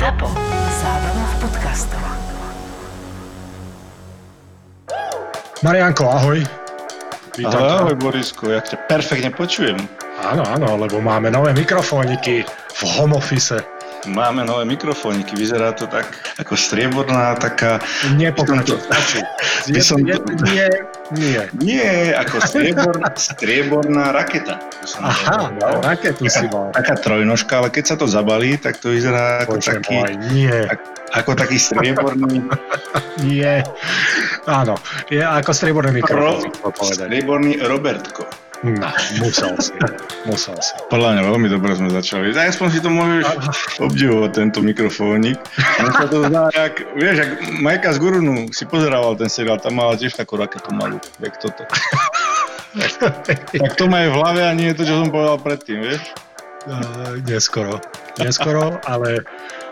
ZAPO. Zábrná v podcastov. Marianko, ahoj. Vítam ahoj, ahoj Borisko, ja ťa perfektne počujem. Áno, áno, lebo máme nové mikrofóniky v home office. Máme nové mikrofóniky, vyzerá to tak ako strieborná taká... Nepokračuj, stačí. By som Nie, nie, nie. Nie, ako strieborná, strieborná raketa. Aha, no, raketu si mal. Taká trojnožka, ale keď sa to zabalí, tak to vyzerá ako Počujem, taký... aj, nie, Ako taký strieborný... nie. Áno, je ako strieborný ro, mikrofón, povedať. strieborný Robertko. No, musel si, musel si. Podľa mňa veľmi dobre sme začali. Tak aspoň si to môžeš obdivovať, tento mikrofónik. Sa to zdá, jak, vieš, ak Majka z Gurunu si pozerával ten seriál, tam mala tiež takú raketu malú, jak toto. tak to má aj v hlave a nie je to, čo som povedal predtým, vieš? Uh, neskoro, neskoro, ale,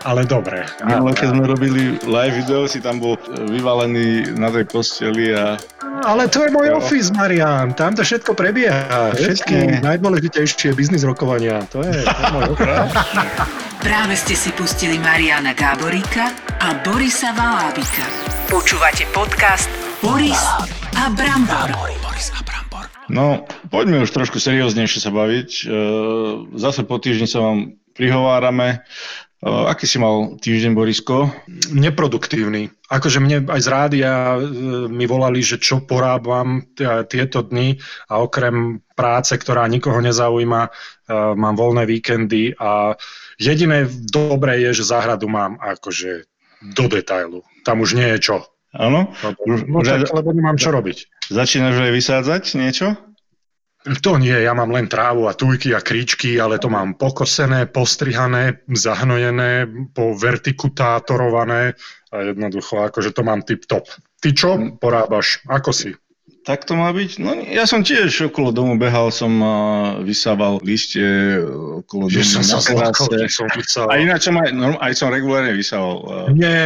ale dobre. Minule, keď sme robili live video, si tam bol vyvalený na tej posteli a... Ale to je môj Jo. office, Marian. Tam to všetko prebieha. Všetky najdôležitejšie biznis rokovania. To je, to je môj office. Práve ste si pustili Mariana Gáboríka a Borisa Valábika. Počúvate podcast Boris a Brambor. No, poďme už trošku serióznejšie sa baviť. E, Zase po týždni sa vám prihovárame. Aký si mal týždeň, Borisko? Neproduktívny. Akože mne aj z rádia e, mi volali, že čo porábam tieto dni a okrem práce, ktorá nikoho nezaujíma, e, mám voľné víkendy a jediné dobré je, že záhradu mám akože do detailu. Tam už nie je čo. Áno? No tak, aj- lebo nemám čo robiť. Začínaš aj vysádzať niečo? To nie, ja mám len trávu a tujky a kríčky, ale to mám pokosené, postrihané, zahnojené, povertikutátorované a jednoducho, akože to mám tip top. Ty čo porábaš? Ako si? Tak to má byť? No ja som tiež okolo domu behal, som vysával listie e, okolo domu Že som sa na zlakol, som písal. A ináč som aj, norm, aj som regulárne vysával. e, Nie.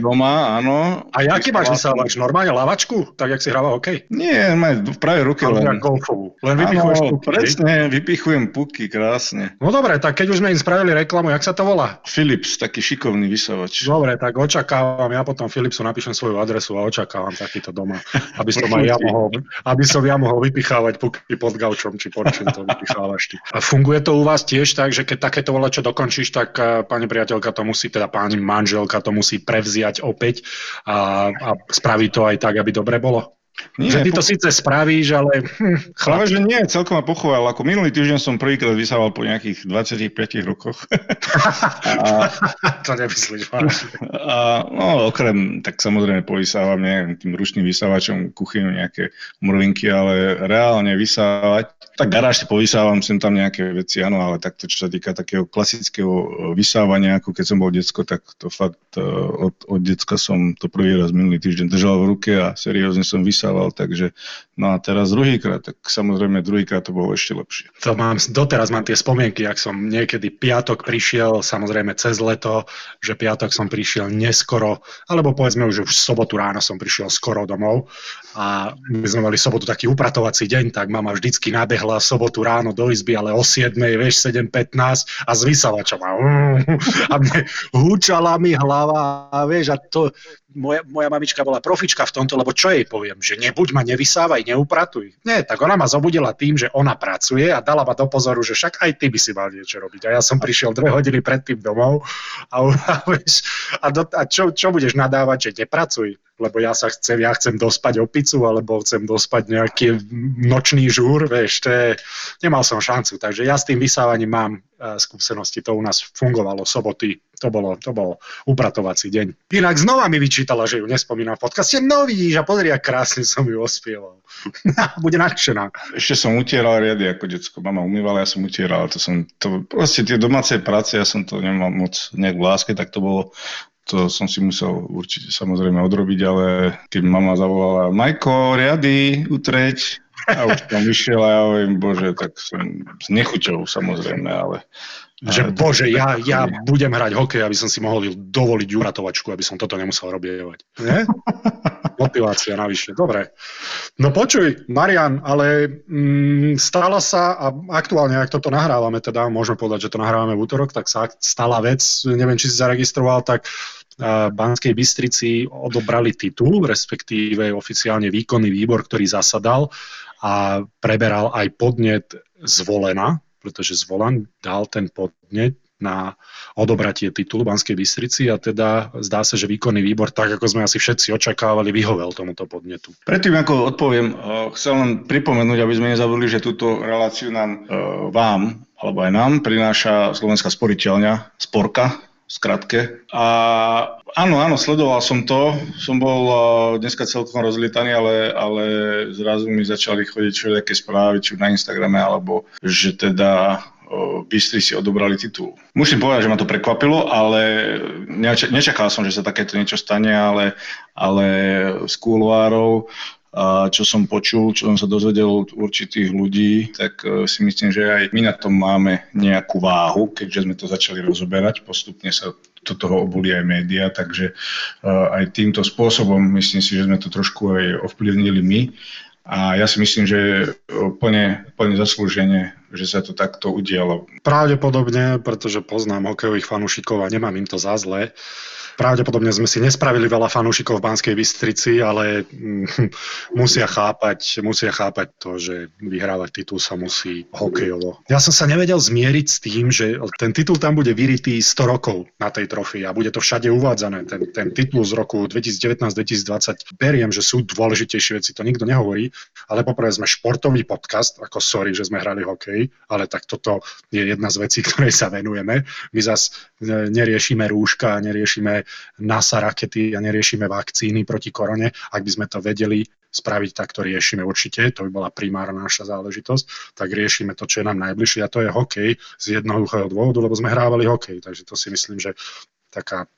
Doma, áno. A jaký máš vysávač? Normálne lavačku? Tak, jak si hrával hokej? Nie, mám v pravej ruke len. golfovú. Len vypichuješ Áno, puky, presne, vypichujem puky, krásne. No dobre, tak keď už sme im spravili reklamu, jak sa to volá? Philips, taký šikovný vysavač. Dobre, tak očakávam, ja potom Philipsu napíšem svoju adresu a očakávam takýto doma, aby som aj ja mohol, aby som ja mohol vypichávať puky pod gaučom, či pod čím to vypichávaš ty. A funguje to u vás tiež tak, že keď takéto voľa dokončíš, tak eh, pani priateľka to musí, teda pani manželka to musí prevziať opäť a, a spraví to aj tak, aby dobre bolo? Nie, že ty to síce spravíš, ale chlap, že nie, celkom ma pochoval. Ako minulý týždeň som prvýkrát vysával po nejakých 25 rokoch. a, to nemyslíš vážne. a, no, okrem, tak samozrejme povysávam neviem, tým ručným vysávačom kuchyňu nejaké mrvinky, ale reálne vysávať. Tak garáž si povysávam sem tam nejaké veci, áno, ale takto, čo sa týka takého klasického e, vysávania, ako keď som bol decko, tak to fakt e, od, od decka som to prvý raz minulý týždeň držal v ruke a seriózne som vysával, takže no a teraz druhýkrát, tak samozrejme druhýkrát to bolo ešte lepšie. To mám, doteraz mám tie spomienky, ak som niekedy piatok prišiel, samozrejme cez leto, že piatok som prišiel neskoro, alebo povedzme už, už v sobotu ráno som prišiel skoro domov a my sme mali sobotu taký upratovací deň, tak mama vždycky nabehla sobotu ráno do izby, ale o 7, vieš, 7.15 a s vysavačom a, a mne húčala mi hlava a vieš, a to, moja, moja mamička bola profička v tomto, lebo čo jej poviem, že nebuď ma nevysávaj, neupratuj. Nie, tak ona ma zobudila tým, že ona pracuje a dala ma do pozoru, že však aj ty by si mal niečo robiť. A ja som prišiel dve hodiny predtým domov a, a, do, a čo, čo budeš nadávať, že nepracuj? lebo ja sa chcem, ja chcem dospať opicu, alebo chcem dospať nejaký nočný žúr, vieš, to je, nemal som šancu, takže ja s tým vysávaním mám uh, skúsenosti, to u nás fungovalo soboty, to bolo, to bol upratovací deň. Inak znova mi vyčítala, že ju nespomínam v podcaste, no vidíš, a pozri, jak krásne som ju ospieval. Bude nadšená. Ešte som utieral riady ako decko. Mama umývala, ja som utieral. To som, to, proste tie domáce práce, ja som to nemal moc nejak v láske, tak to bolo to som si musel určite samozrejme odrobiť, ale keď mama zavolala Majko, riady, utreť, a už tam vyšiel a ja hovorím, bože, tak som s nechuťou samozrejme, ale... Že bože, ja, ja budem hrať hokej, aby som si mohol dovoliť uratovačku, aby som toto nemusel robievať. Nie? Motivácia navyše. Dobre. No počuj, Marian, ale mm, stala sa, a aktuálne, ak toto nahrávame, teda môžeme povedať, že to nahrávame v útorok, tak sa stala vec, neviem, či si zaregistroval, tak Banskej Bystrici odobrali titul, respektíve oficiálne výkonný výbor, ktorý zasadal a preberal aj podnet zvolena, pretože zvolen dal ten podnet na odobratie titulu Banskej Bystrici a teda zdá sa, že výkonný výbor, tak ako sme asi všetci očakávali, vyhovel tomuto podnetu. Predtým, ako odpoviem, eh, chcel len pripomenúť, aby sme nezabudli, že túto reláciu nám eh, vám, alebo aj nám, prináša Slovenská sporiteľňa, Sporka, skratke. A áno, áno, sledoval som to. Som bol eh, dneska celkom rozlietaný, ale, ale zrazu mi začali chodiť všelijaké správy, či na Instagrame, alebo že teda Bystri si odobrali titul. Musím povedať, že ma to prekvapilo, ale nečakal som, že sa takéto niečo stane, ale, ale z kúloárov a čo som počul, čo som sa dozvedel od určitých ľudí, tak e, si myslím, že aj my na tom máme nejakú váhu, keďže sme to začali rozoberať. Postupne sa do toho obuli aj médiá, takže e, aj týmto spôsobom myslím si, že sme to trošku aj ovplyvnili my. A ja si myslím, že plne, plne zaslúžene, že sa to takto udialo. Pravdepodobne, pretože poznám hokejových fanúšikov a nemám im to za zle. Pravdepodobne sme si nespravili veľa fanúšikov v Banskej Bystrici, ale mm, musia chápať, musia chápať to, že vyhrávať titul sa musí hokejovo. Ja som sa nevedel zmieriť s tým, že ten titul tam bude vyritý 100 rokov na tej trofii a bude to všade uvádzané. Ten, ten titul z roku 2019-2020 beriem, že sú dôležitejšie veci, to nikto nehovorí, ale poprvé sme športový podcast, ako sorry, že sme hrali hokej, ale tak toto je jedna z vecí, ktorej sa venujeme. My zas e, neriešime rúška, neriešime NASA rakety a neriešime vakcíny proti korone. Ak by sme to vedeli spraviť tak, to riešime určite, to by bola primárna naša záležitosť, tak riešime to, čo je nám najbližšie a to je hokej z jednoduchého dôvodu, lebo sme hrávali hokej, takže to si myslím, že taká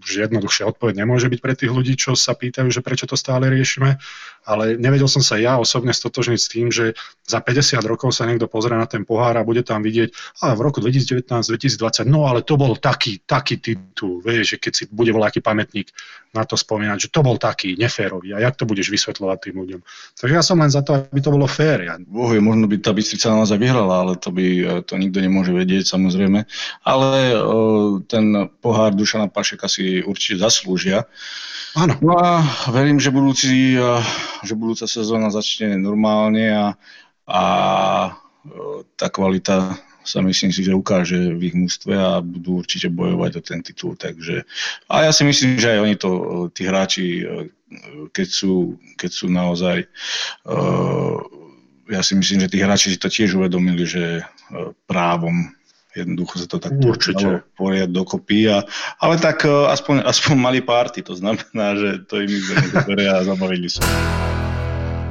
že jednoduchšia odpoveď nemôže byť pre tých ľudí, čo sa pýtajú, že prečo to stále riešime, ale nevedel som sa ja osobne stotožniť s tým, že za 50 rokov sa niekto pozrie na ten pohár a bude tam vidieť, a v roku 2019-2020, no ale to bol taký, taký titul, vieš, že keď si bude voľaký pamätník na to spomínať, že to bol taký neférový a jak to budeš vysvetľovať tým ľuďom. Takže ja som len za to, aby to bolo fér. Ja... Bohu, možno by tá Bystrica naozaj vyhrala, ale to by to nikto nemôže vedieť samozrejme. Ale o, ten pohár Dušana Pašeka si určite zaslúžia. Áno. No a verím, že, budúci, že budúca sezóna začne normálne a, a tá kvalita sa myslím si, že ukáže v ich mústve a budú určite bojovať o ten titul. Takže, a ja si myslím, že aj oni to, tí hráči, keď sú, keď sú naozaj, ja si myslím, že tí hráči si to tiež uvedomili, že právom jednoducho sa to tak Určite. poriať dokopy. A, ale tak aspoň, aspoň mali party, to znamená, že to im nikto a zabavili sa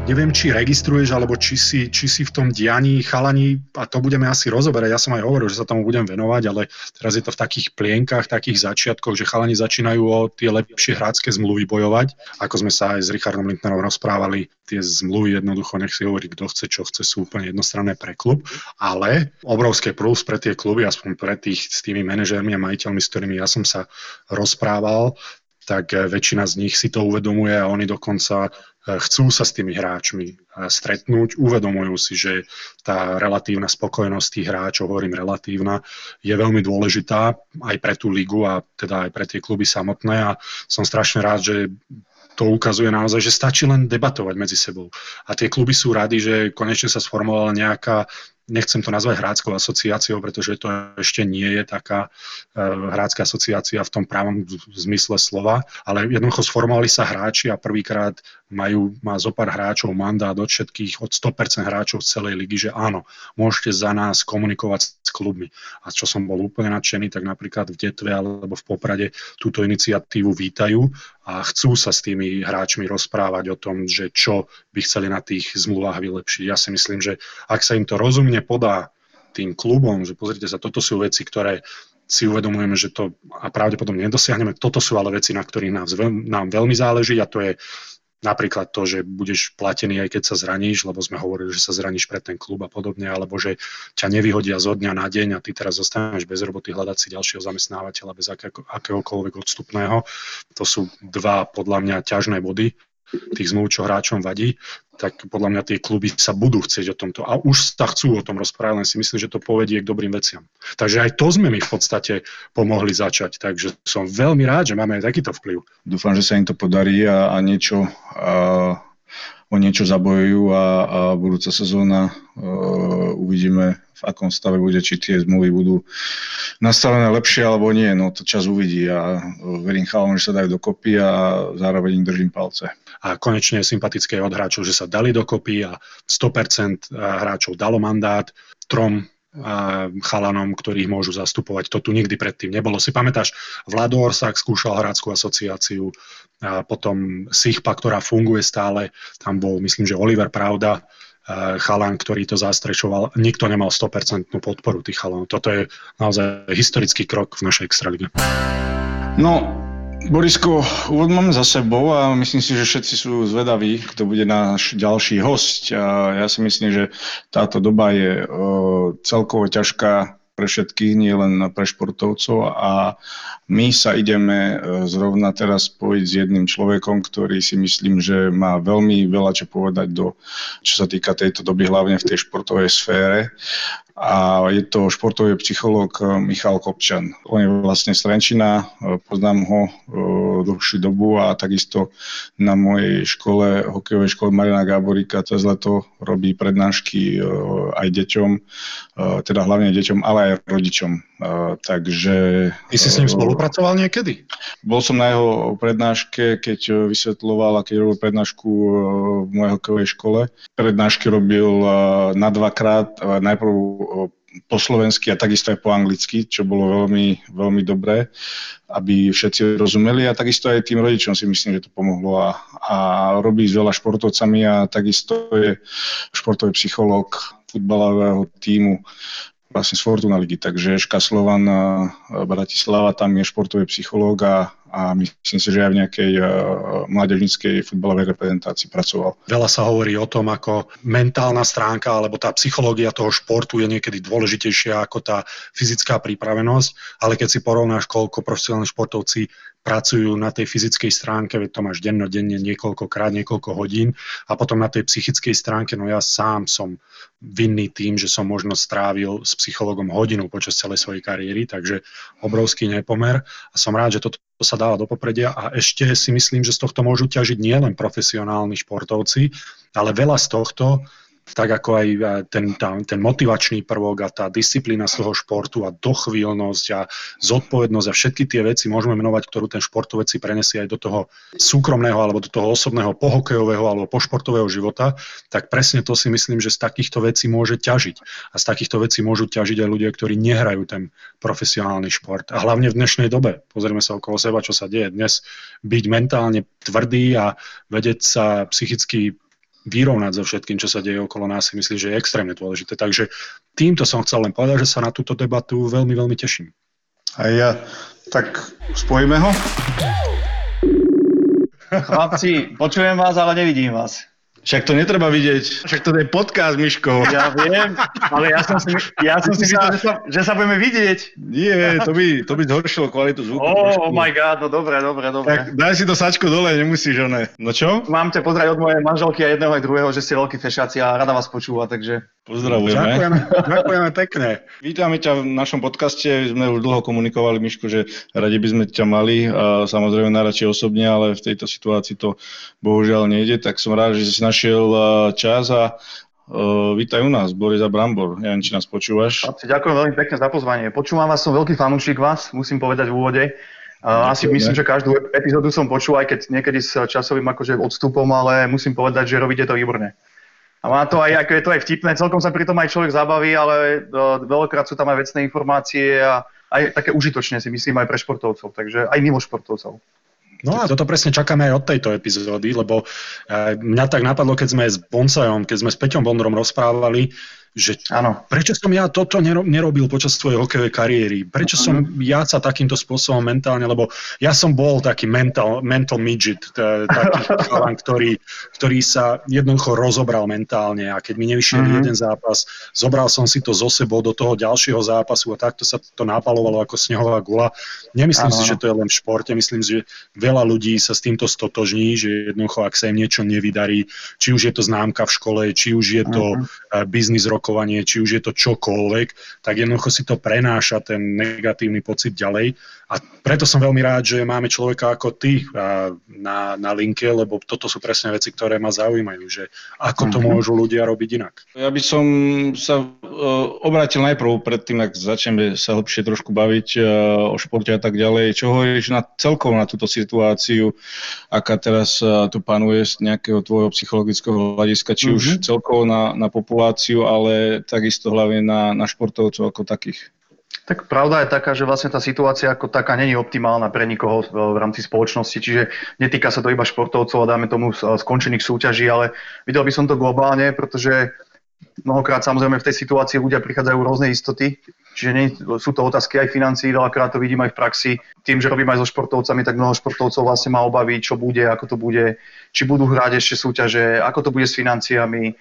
neviem, či registruješ, alebo či si, či si v tom dianí chalani, a to budeme asi rozoberať, ja som aj hovoril, že sa tomu budem venovať, ale teraz je to v takých plienkach, takých začiatkoch, že chalani začínajú o tie lepšie hrácké zmluvy bojovať, ako sme sa aj s Richardom Lindnerom rozprávali, tie zmluvy jednoducho nech si hovorí, kto chce, čo chce, sú úplne jednostranné pre klub, ale obrovské plus pre tie kluby, aspoň pre tých s tými manažérmi a majiteľmi, s ktorými ja som sa rozprával, tak väčšina z nich si to uvedomuje a oni dokonca chcú sa s tými hráčmi stretnúť, uvedomujú si, že tá relatívna spokojnosť tých hráčov, hovorím relatívna, je veľmi dôležitá aj pre tú ligu a teda aj pre tie kluby samotné a som strašne rád, že to ukazuje naozaj, že stačí len debatovať medzi sebou. A tie kluby sú rady, že konečne sa sformovala nejaká nechcem to nazvať hráckou asociáciou, pretože to ešte nie je taká uh, hrácká asociácia v tom právom zmysle slova, ale jednoducho sformovali sa hráči a prvýkrát majú, má zo pár hráčov mandát od všetkých, od 100% hráčov z celej ligy, že áno, môžete za nás komunikovať s klubmi. A čo som bol úplne nadšený, tak napríklad v Detve alebo v Poprade túto iniciatívu vítajú a chcú sa s tými hráčmi rozprávať o tom, že čo by chceli na tých zmluvách vylepšiť. Ja si myslím, že ak sa im to rozumne podá tým klubom, že pozrite sa, toto sú veci, ktoré si uvedomujeme, že to a pravdepodobne nedosiahneme. Toto sú ale veci, na ktorých nám, nám veľmi záleží a to je napríklad to, že budeš platený aj keď sa zraníš, lebo sme hovorili, že sa zraníš pre ten klub a podobne, alebo že ťa nevyhodia zo dňa na deň a ty teraz zostaneš bez roboty hľadať si ďalšieho zamestnávateľa bez akéhokoľvek odstupného. To sú dva podľa mňa ťažné body tých zmluv, čo hráčom vadí tak podľa mňa tie kluby sa budú chcieť o tomto a už sa chcú o tom rozprávať, len si myslím, že to povedie k dobrým veciam. Takže aj to sme mi v podstate pomohli začať, takže som veľmi rád, že máme aj takýto vplyv. Dúfam, že sa im to podarí a, a niečo a, o niečo zabojujú a, a budúca sezóna uh, uvidíme, v akom stave bude, či tie zmluvy budú nastavené lepšie alebo nie. No to čas uvidí a verím chalom, že sa dajú dokopy a zároveň im držím palce a konečne je sympatické od hráčov, že sa dali dokopy a 100% hráčov dalo mandát trom chalanom, ktorých môžu zastupovať. To tu nikdy predtým nebolo. Si pamätáš, Vlado Orsak skúšal hráckú asociáciu, a potom Sichpa, ktorá funguje stále, tam bol, myslím, že Oliver Pravda, chalan, ktorý to zastrešoval. Nikto nemal 100% podporu tých chalanov. Toto je naozaj historický krok v našej extralige. No, Borisko, úvod máme za sebou a myslím si, že všetci sú zvedaví, kto bude náš ďalší host. A ja si myslím, že táto doba je celkovo ťažká pre všetkých, nie len pre športovcov a my sa ideme zrovna teraz spojiť s jedným človekom, ktorý si myslím, že má veľmi veľa čo povedať do, čo sa týka tejto doby, hlavne v tej športovej sfére a je to športový psychológ eh, Michal Kopčan. On je vlastne z Trenčina, eh, poznám ho eh, dlhšiu dobu a takisto na mojej škole, hokejovej škole Mariana Gáboríka cez leto robí prednášky aj deťom, teda hlavne deťom, ale aj rodičom. Takže... Ty si s ním spolupracoval niekedy? Bol som na jeho prednáške, keď vysvetloval a keď robil prednášku v mojej hokejovej škole. Prednášky robil na dvakrát, najprv po slovensky a takisto aj po anglicky, čo bolo veľmi, veľmi dobré, aby všetci rozumeli a takisto aj tým rodičom si myslím, že to pomohlo a, a robí s veľa športovcami a takisto je športový psychológ futbalového týmu vlastne z Fortuna ligy, takže Ška Slovan Bratislava, tam je športový psychológ a, a myslím si, že aj v nejakej uh, mládežníckej futbalovej reprezentácii pracoval. Veľa sa hovorí o tom, ako mentálna stránka alebo tá psychológia toho športu je niekedy dôležitejšia ako tá fyzická pripravenosť, ale keď si porovnáš, koľko profesionálni športovci pracujú na tej fyzickej stránke, veď to máš dennodenne niekoľkokrát, niekoľko hodín a potom na tej psychickej stránke, no ja sám som vinný tým, že som možno strávil s psychologom hodinu počas celej svojej kariéry, takže obrovský nepomer. A som rád, že toto sa dáva do popredia. A ešte si myslím, že z tohto môžu ťažiť nielen profesionálni športovci, ale veľa z tohto tak ako aj ten, tá, ten motivačný prvok a tá disciplína z toho športu a dochvíľnosť a zodpovednosť a všetky tie veci môžeme menovať, ktorú ten športovec si prenesie aj do toho súkromného alebo do toho osobného pohokejového alebo pošportového života, tak presne to si myslím, že z takýchto vecí môže ťažiť. A z takýchto vecí môžu ťažiť aj ľudia, ktorí nehrajú ten profesionálny šport. A hlavne v dnešnej dobe. Pozrieme sa okolo seba, čo sa deje dnes. Byť mentálne tvrdý a vedieť sa psychicky vyrovnať so všetkým, čo sa deje okolo nás, si myslím, že je extrémne dôležité. Takže týmto som chcel len povedať, že sa na túto debatu veľmi, veľmi teším. A ja, tak spojíme ho? Chlapci, počujem vás, ale nevidím vás. Však to netreba vidieť, však to je podcast, Miško. Ja viem, ale ja som si, ja som si myslel, že sa, že sa budeme vidieť. Nie, to by, to by zhoršilo kvalitu zvuku. Oh, oh my god, no dobre, dobre, dobre. Tak daj si to sačko dole, nemusíš, oné. No čo? Mám ťa pozrieť od mojej manželky a jedného aj druhého, že ste veľkí fešáci a rada vás počúva, takže... Pozdravujeme. Ďakujeme, ďakujeme pekne. Vítame ťa v našom podcaste. Sme už dlho komunikovali, Miško, že radi by sme ťa mali. A samozrejme najradšej osobne, ale v tejto situácii to bohužiaľ nejde. Tak som rád, že si našiel čas a Uh, vítaj u nás, Boris a Brambor. Ja neviem, či nás počúvaš. Ďakujem veľmi pekne za pozvanie. Počúvam vás, som veľký fanúšik vás, musím povedať v úvode. Uh, asi myslím, že každú epizódu som počul, aj keď niekedy s časovým akože odstupom, ale musím povedať, že robíte to výborne. A má to aj, ako je to aj vtipné, celkom sa pri tom aj človek zabaví, ale uh, veľakrát sú tam aj vecné informácie a aj také užitočné si myslím aj pre športovcov, takže aj mimo športovcov. No a toto presne čakáme aj od tejto epizódy, lebo uh, mňa tak napadlo, keď sme s Bonsajom, keď sme s Peťom Bondrom rozprávali, že ano. prečo som ja toto nerobil počas svojej hokejovej kariéry, prečo som mhm. ja sa takýmto spôsobom mentálne, lebo ja som bol taký mental, mental midget, taký chalan, ktorý, ktorý sa jednoducho rozobral mentálne a keď mi nevyšiel uh-huh. jeden zápas, zobral som si to zo sebou do toho ďalšieho zápasu a takto sa to napalovalo ako snehová gula. Nemyslím ano. si, že to je len v športe, myslím si, že veľa ľudí sa s týmto stotožní, že jednoducho, ak sa im niečo nevydarí, či už je to známka v škole, či už je to uh-huh. biznis rokovanie, či už je to čokoľvek, tak jednoducho si to prenáša ten negatívny pocit ďalej. A preto som veľmi rád, že máme človeka ako ty na, na linke, lebo toto sú presne veci, ktoré ma zaujímajú, že ako to mm-hmm. môžu ľudia robiť inak. Ja by som sa uh, obrátil najprv predtým, ak začneme sa hlbšie trošku baviť uh, o športe a tak ďalej. Čo hovoríš na celkovo na túto situáciu, aká teraz uh, tu panuje z nejakého tvojho psychologického hľadiska, či mm-hmm. už mhm. celkovo na, na populáciu, ale takisto hlavne na, na športovcov ako takých? Tak pravda je taká, že vlastne tá situácia ako taká není optimálna pre nikoho v rámci spoločnosti, čiže netýka sa to iba športovcov a dáme tomu skončených súťaží, ale videl by som to globálne, pretože mnohokrát samozrejme v tej situácii ľudia prichádzajú rôzne istoty, čiže nie, sú to otázky aj financií, veľakrát to vidím aj v praxi. Tým, že robím aj so športovcami, tak mnoho športovcov vlastne má obavy, čo bude, ako to bude, či budú hrať ešte súťaže, ako to bude s financiami,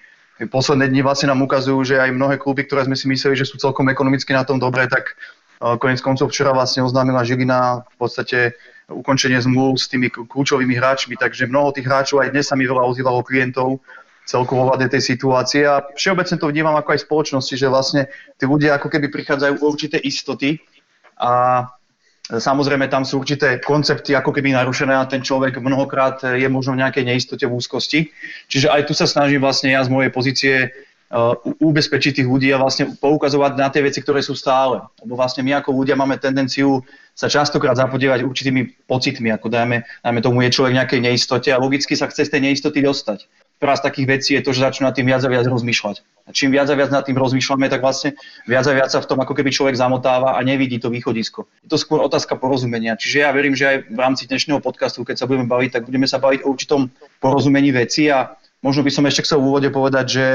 posledné dni vlastne nám ukazujú, že aj mnohé kluby, ktoré sme si mysleli, že sú celkom ekonomicky na tom dobré, tak e, konec koncov včera vlastne oznámila Žilina v podstate ukončenie zmluv s tými kľúčovými hráčmi, takže mnoho tých hráčov aj dnes sa mi veľa ozývalo klientov celkovo vláde tej situácie a všeobecne to vnímam ako aj spoločnosti, že vlastne tí ľudia ako keby prichádzajú určité istoty a Samozrejme, tam sú určité koncepty ako keby narušené a ten človek mnohokrát je možno v nejakej neistote v úzkosti. Čiže aj tu sa snažím vlastne ja z mojej pozície ubezpečiť tých ľudí a vlastne poukazovať na tie veci, ktoré sú stále. Lebo vlastne my ako ľudia máme tendenciu sa častokrát zapodievať určitými pocitmi, ako dajme, dajme tomu je človek nejakej neistote a logicky sa chce z tej neistoty dostať prvá z takých vecí je to, že začnú nad tým viac a viac rozmýšľať. A čím viac a viac nad tým rozmýšľame, tak vlastne viac a viac sa v tom ako keby človek zamotáva a nevidí to východisko. Je to skôr otázka porozumenia. Čiže ja verím, že aj v rámci dnešného podcastu, keď sa budeme baviť, tak budeme sa baviť o určitom porozumení veci a možno by som ešte chcel v úvode povedať, že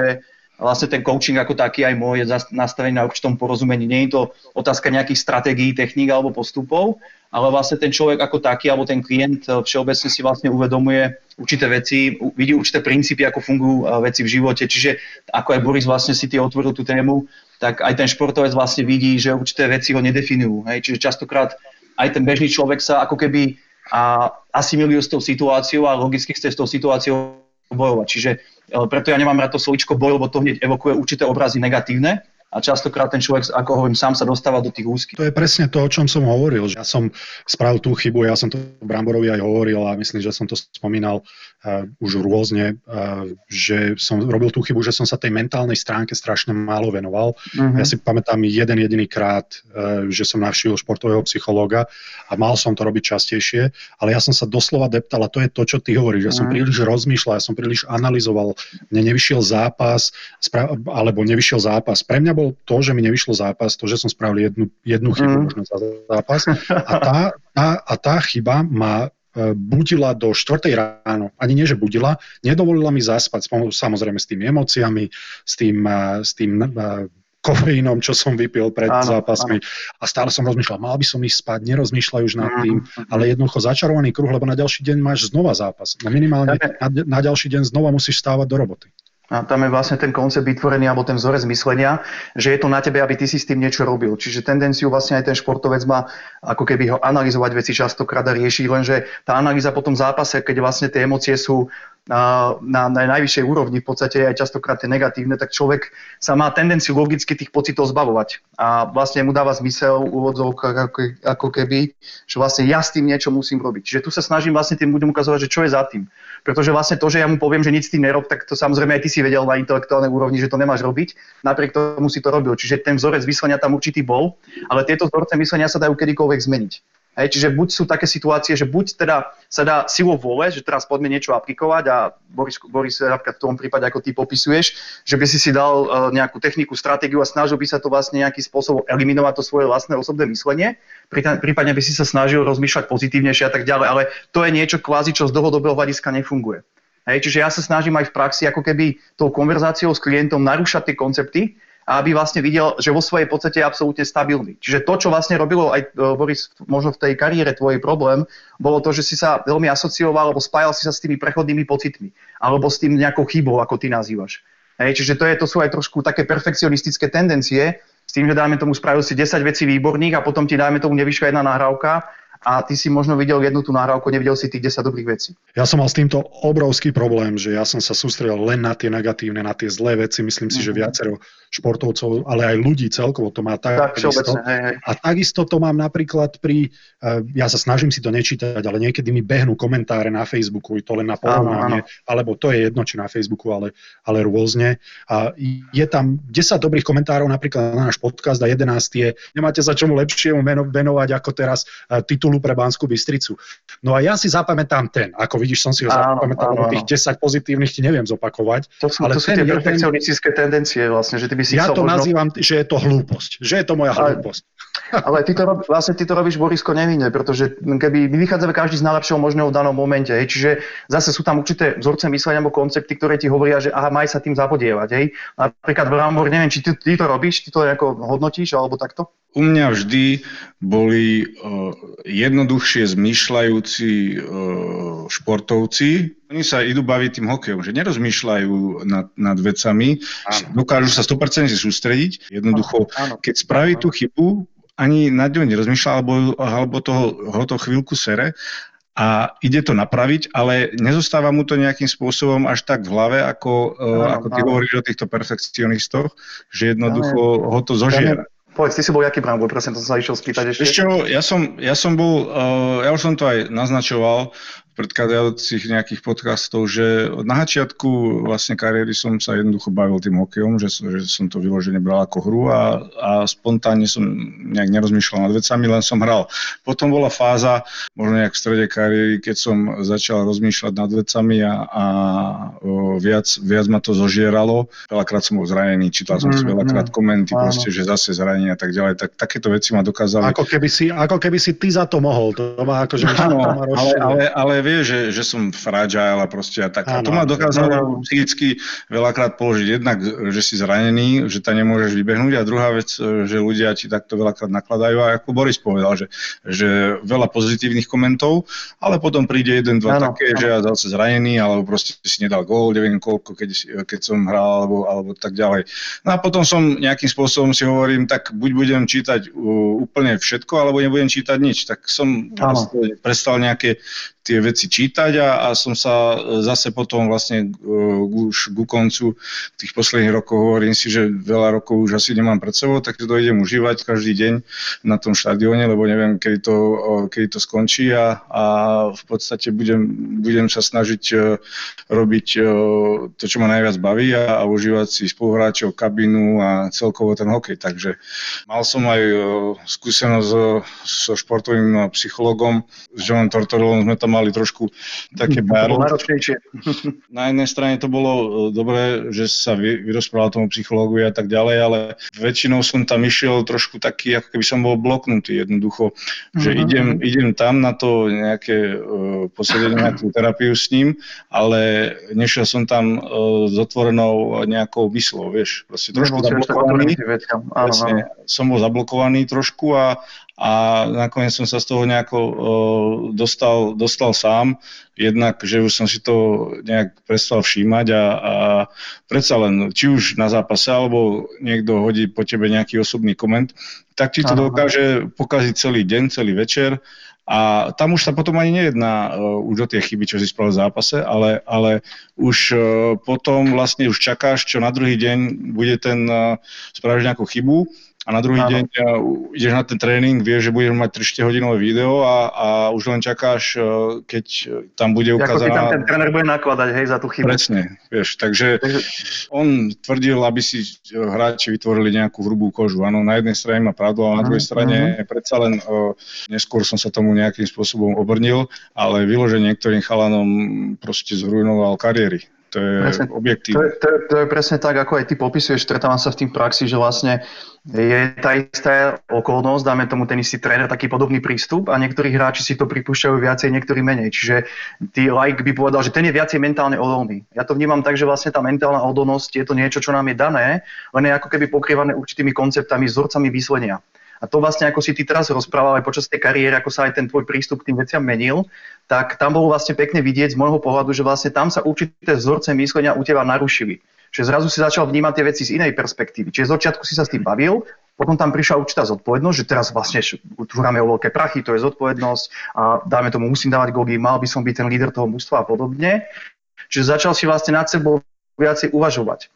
vlastne ten coaching ako taký aj môj je nastavený na určitom porozumení. Nie je to otázka nejakých stratégií, techník alebo postupov, ale vlastne ten človek ako taký alebo ten klient eh, všeobecne si vlastne uvedomuje určité veci, vidí určité princípy, ako fungujú eh, veci v živote. Čiže ako aj Boris vlastne si ty otvoril tú tému, tak aj ten športovec vlastne vidí, že určité veci ho nedefinujú. Hej? Čiže častokrát aj ten bežný človek sa ako keby a asimiluje s tou situáciou a logicky chce s tou situáciou bojovať. Čiže eh, preto ja nemám rád to slovičko boj, lebo to hneď evokuje určité obrazy negatívne a častokrát ten človek, ako hovorím, sám sa dostáva do tých úzkých. To je presne to, o čom som hovoril. Že ja som spravil tú chybu, ja som to Bramborovi aj hovoril a myslím, že som to spomínal uh, už rôzne, uh, že som robil tú chybu, že som sa tej mentálnej stránke strašne málo venoval. Uh-huh. Ja si pamätám jeden jediný krát, uh, že som navštívil športového psychológa a mal som to robiť častejšie, ale ja som sa doslova deptal a to je to, čo ty hovoríš. Ja uh-huh. som mhm. príliš rozmýšľal, ja som príliš analyzoval, mne nevyšiel zápas, spra- alebo nevyšiel zápas. Pre mňa bol bol to, že mi nevyšlo zápas, to, že som spravil jednu, jednu chybu mm. možno za zápas a tá, tá, a tá chyba ma e, budila do 4 ráno. Ani nie, že budila, nedovolila mi zaspať, samozrejme s tými emóciami, s tým, e, s tým e, kofeínom, čo som vypil pred áno, zápasmi. Áno. A stále som rozmýšľal, mal by som ísť spať, nerozmýšľaj už nad tým, mm, ale jednoducho začarovaný kruh, lebo na ďalší deň máš znova zápas. No minimálne na, na ďalší deň znova musíš stávať do roboty. A tam je vlastne ten koncept vytvorený, alebo ten vzorec myslenia, že je to na tebe, aby ty si s tým niečo robil. Čiže tendenciu vlastne aj ten športovec má ako keby ho analyzovať veci častokrát a riešiť, lenže tá analýza po tom zápase, keď vlastne tie emócie sú na, na, na najvyššej úrovni, v podstate aj častokrát tie negatívne, tak človek sa má tendenciu logicky tých pocitov zbavovať. A vlastne mu dáva zmysel úvodzovkách ako, ako keby, že vlastne ja s tým niečo musím robiť. Čiže tu sa snažím vlastne tým ľuďom ukazovať, že čo je za tým. Pretože vlastne to, že ja mu poviem, že nič tým nerob, tak to samozrejme aj ty si vedel na intelektuálnej úrovni, že to nemáš robiť. Napriek tomu si to robil. Čiže ten vzorec myslenia tam určitý bol, ale tieto vzorce myslenia sa dajú kedykoľvek zmeniť. Hej, čiže buď sú také situácie, že buď teda sa dá silou vôle, že teraz poďme niečo aplikovať a Boris, Boris napríklad v tom prípade, ako ty popisuješ, že by si si dal uh, nejakú techniku, stratégiu a snažil by sa to vlastne nejakým spôsobom eliminovať to svoje vlastné osobné myslenie, prípadne by si sa snažil rozmýšľať pozitívnejšie a tak ďalej, ale to je niečo kvázi, čo z dlhodobého hľadiska nefunguje. Hej, čiže ja sa snažím aj v praxi ako keby tou konverzáciou s klientom narúšať tie koncepty, a aby vlastne videl, že vo svojej podstate je absolútne stabilný. Čiže to, čo vlastne robilo aj e, Boris možno v tej kariére tvoj problém, bolo to, že si sa veľmi asocioval alebo spájal si sa s tými prechodnými pocitmi alebo s tým nejakou chybou, ako ty nazývaš. Hej, čiže to, je, to sú aj trošku také perfekcionistické tendencie, s tým, že dáme tomu spravil si 10 vecí výborných a potom ti dáme tomu nevyšla jedna nahrávka a ty si možno videl jednu tú nahrávku, nevidel si tých 10 dobrých vecí. Ja som mal s týmto obrovský problém, že ja som sa sústredil len na tie negatívne, na tie zlé veci. Myslím si, mm-hmm. že mhm. viacero športovcov, ale aj ľudí celkovo to má tak, takisto. Hej, hej. A takisto to mám napríklad pri, eh, ja sa snažím si to nečítať, ale niekedy mi behnú komentáre na Facebooku, to len na porovnanie, alebo to je jedno, či na Facebooku, ale, ale rôzne. A je tam 10 dobrých komentárov napríklad na náš podcast a 11 je, nemáte sa čomu lepšiemu venovať ako teraz eh, titulu pre Banskú Bystricu. No a ja si zapamätám ten, ako vidíš, som si ho áno, zapamätal, áno, tých 10 pozitívnych ti neviem zopakovať. To sú, ale to sú tie perfekcionistické tendencie vlastne, že ty by si Ja to možno... nazývam, že je to hlúposť. Že je to moja ale, hlúposť. Ale ty to, vlastne ty to robíš, Borisko, nevinne, pretože keby my vychádzame každý z najlepšieho možného v danom momente, hej, čiže zase sú tam určité vzorce myslenia alebo koncepty, ktoré ti hovoria, že aha, maj sa tým zapodievať. Hej. Napríklad Brambor, neviem, či ty, ty to robíš, ty to ako hodnotíš alebo takto? U mňa vždy boli uh, jednoduchšie zmýšľajúci uh, športovci. Oni sa idú baviť tým hokejom, že nerozmýšľajú nad, nad vecami, áno. dokážu sa 100% sústrediť. Jednoducho, áno, keď spraví áno. tú chybu, ani nad ňou nerozmýšľa, alebo, alebo toho, ho to chvíľku sere a ide to napraviť, ale nezostáva mu to nejakým spôsobom až tak v hlave, ako, áno, ako ty áno. hovoríš o týchto perfekcionistov, že jednoducho áno. ho to zožiera. Povedz, ty si bol jaký Brambor, presne to som sa išiel spýtať ešte. Ešte, ja som, ja som bol, uh, ja už som to aj naznačoval, predchádzajúcich nejakých podcastov, že na začiatku vlastne kariéry som sa jednoducho bavil tým hokejom, že, že som to vyložene bral ako hru a, a spontánne som nejak nerozmýšľal nad vecami, len som hral. Potom bola fáza, možno nejak v strede kariéry, keď som začal rozmýšľať nad vecami a, a viac, viac ma to zožieralo. Veľakrát som bol zranený, čítal som si mm, veľakrát mm. komenty, proste, že zase zranenie a tak ďalej. Tak, takéto veci ma dokázali. Ako keby si, ako keby si ty za to mohol. To má akože... Áno, ale, ale, ale vie, že, že som fragile a proste a tak. Áno, a to ma dokázalo psychicky veľakrát položiť jednak, že si zranený, že tam nemôžeš vybehnúť a druhá vec, že ľudia ti takto veľakrát nakladajú a ako Boris povedal, že, že veľa pozitívnych komentov, ale potom príde jeden, dva áno, také, áno. že ja zase zranený, alebo proste si nedal gól, neviem koľko, keď, keď som hral, alebo, alebo tak ďalej. No a potom som nejakým spôsobom si hovorím, tak buď budem čítať úplne všetko, alebo nebudem čítať nič. Tak som prestal nejaké tie veci čítať a, a som sa zase potom vlastne uh, už ku koncu tých posledných rokov hovorím si, že veľa rokov už asi nemám pred sebou, tak to idem užívať každý deň na tom štadióne, lebo neviem, kedy to, uh, kedy to skončí a, a v podstate budem, budem sa snažiť uh, robiť uh, to, čo ma najviac baví a, a užívať si spoluhráčov, kabinu a celkovo ten hokej. Takže mal som aj uh, skúsenosť so, so športovým psychologom, s Johnom Tortorellom sme tam mali trošku také báro. Na jednej strane to bolo e, dobré, že sa vyrozprával tomu psychológu a tak ďalej, ale väčšinou som tam išiel trošku taký, ako keby som bol bloknutý jednoducho, že uh-huh. idem, idem tam na to nejaké uh, posledenie nejakú terapiu s ním, ale nešiel som tam uh, s otvorenou nejakou myslou, vieš, proste trošku zablokovaný. som bol zablokovaný trošku a, a nakoniec som sa z toho nejako uh, dostal, dostal sám, jednak, že už som si to nejak prestal všímať a, a predsa len, či už na zápase, alebo niekto hodí po tebe nejaký osobný koment, tak ti to dokáže pokaziť celý deň, celý večer. A tam už sa potom ani nejedná uh, už o tie chyby, čo si spravil v zápase, ale, ale už uh, potom vlastne už čakáš, čo na druhý deň bude ten, uh, spravíš nejakú chybu a na druhý Áno. deň ideš na ten tréning, vieš, že budeš mať 3 hodinové video a, a už len čakáš, e, keď tam bude ukázaná... Ako tam ten tréner bude nakladať, hej, za tú chybu. Presne, vieš, takže, takže on tvrdil, aby si hráči vytvorili nejakú hrubú kožu. Áno, na jednej strane má pravdu, ale na druhej strane uh-huh. predsa len uh, neskôr som sa tomu nejakým spôsobom obrnil, ale vyloženie niektorým chalanom proste zrujnoval kariéry To je presne, objektívne. To je, to, je, to je presne tak, ako aj ty popisuješ, stretávam sa v tým praxi, že vlastne je tá istá okolnosť, dáme tomu ten istý tréner, taký podobný prístup a niektorí hráči si to pripúšťajú viacej, niektorí menej. Čiže ty like by povedal, že ten je viacej mentálne odolný. Ja to vnímam tak, že vlastne tá mentálna odolnosť je to niečo, čo nám je dané, len je ako keby pokrývané určitými konceptami, vzorcami myslenia. A to vlastne, ako si ty teraz rozprával aj počas tej kariéry, ako sa aj ten tvoj prístup k tým veciam menil, tak tam bolo vlastne pekne vidieť z môjho pohľadu, že vlastne tam sa určité vzorce myslenia u teba narušili. Čiže zrazu si začal vnímať tie veci z inej perspektívy. Čiže začiatku si sa s tým bavil, potom tam prišla určitá zodpovednosť, že teraz vlastne tu hráme o veľké prachy, to je zodpovednosť a dáme tomu, musím dávať góly, mal by som byť ten líder toho mužstva a podobne. Čiže začal si vlastne nad sebou viacej uvažovať.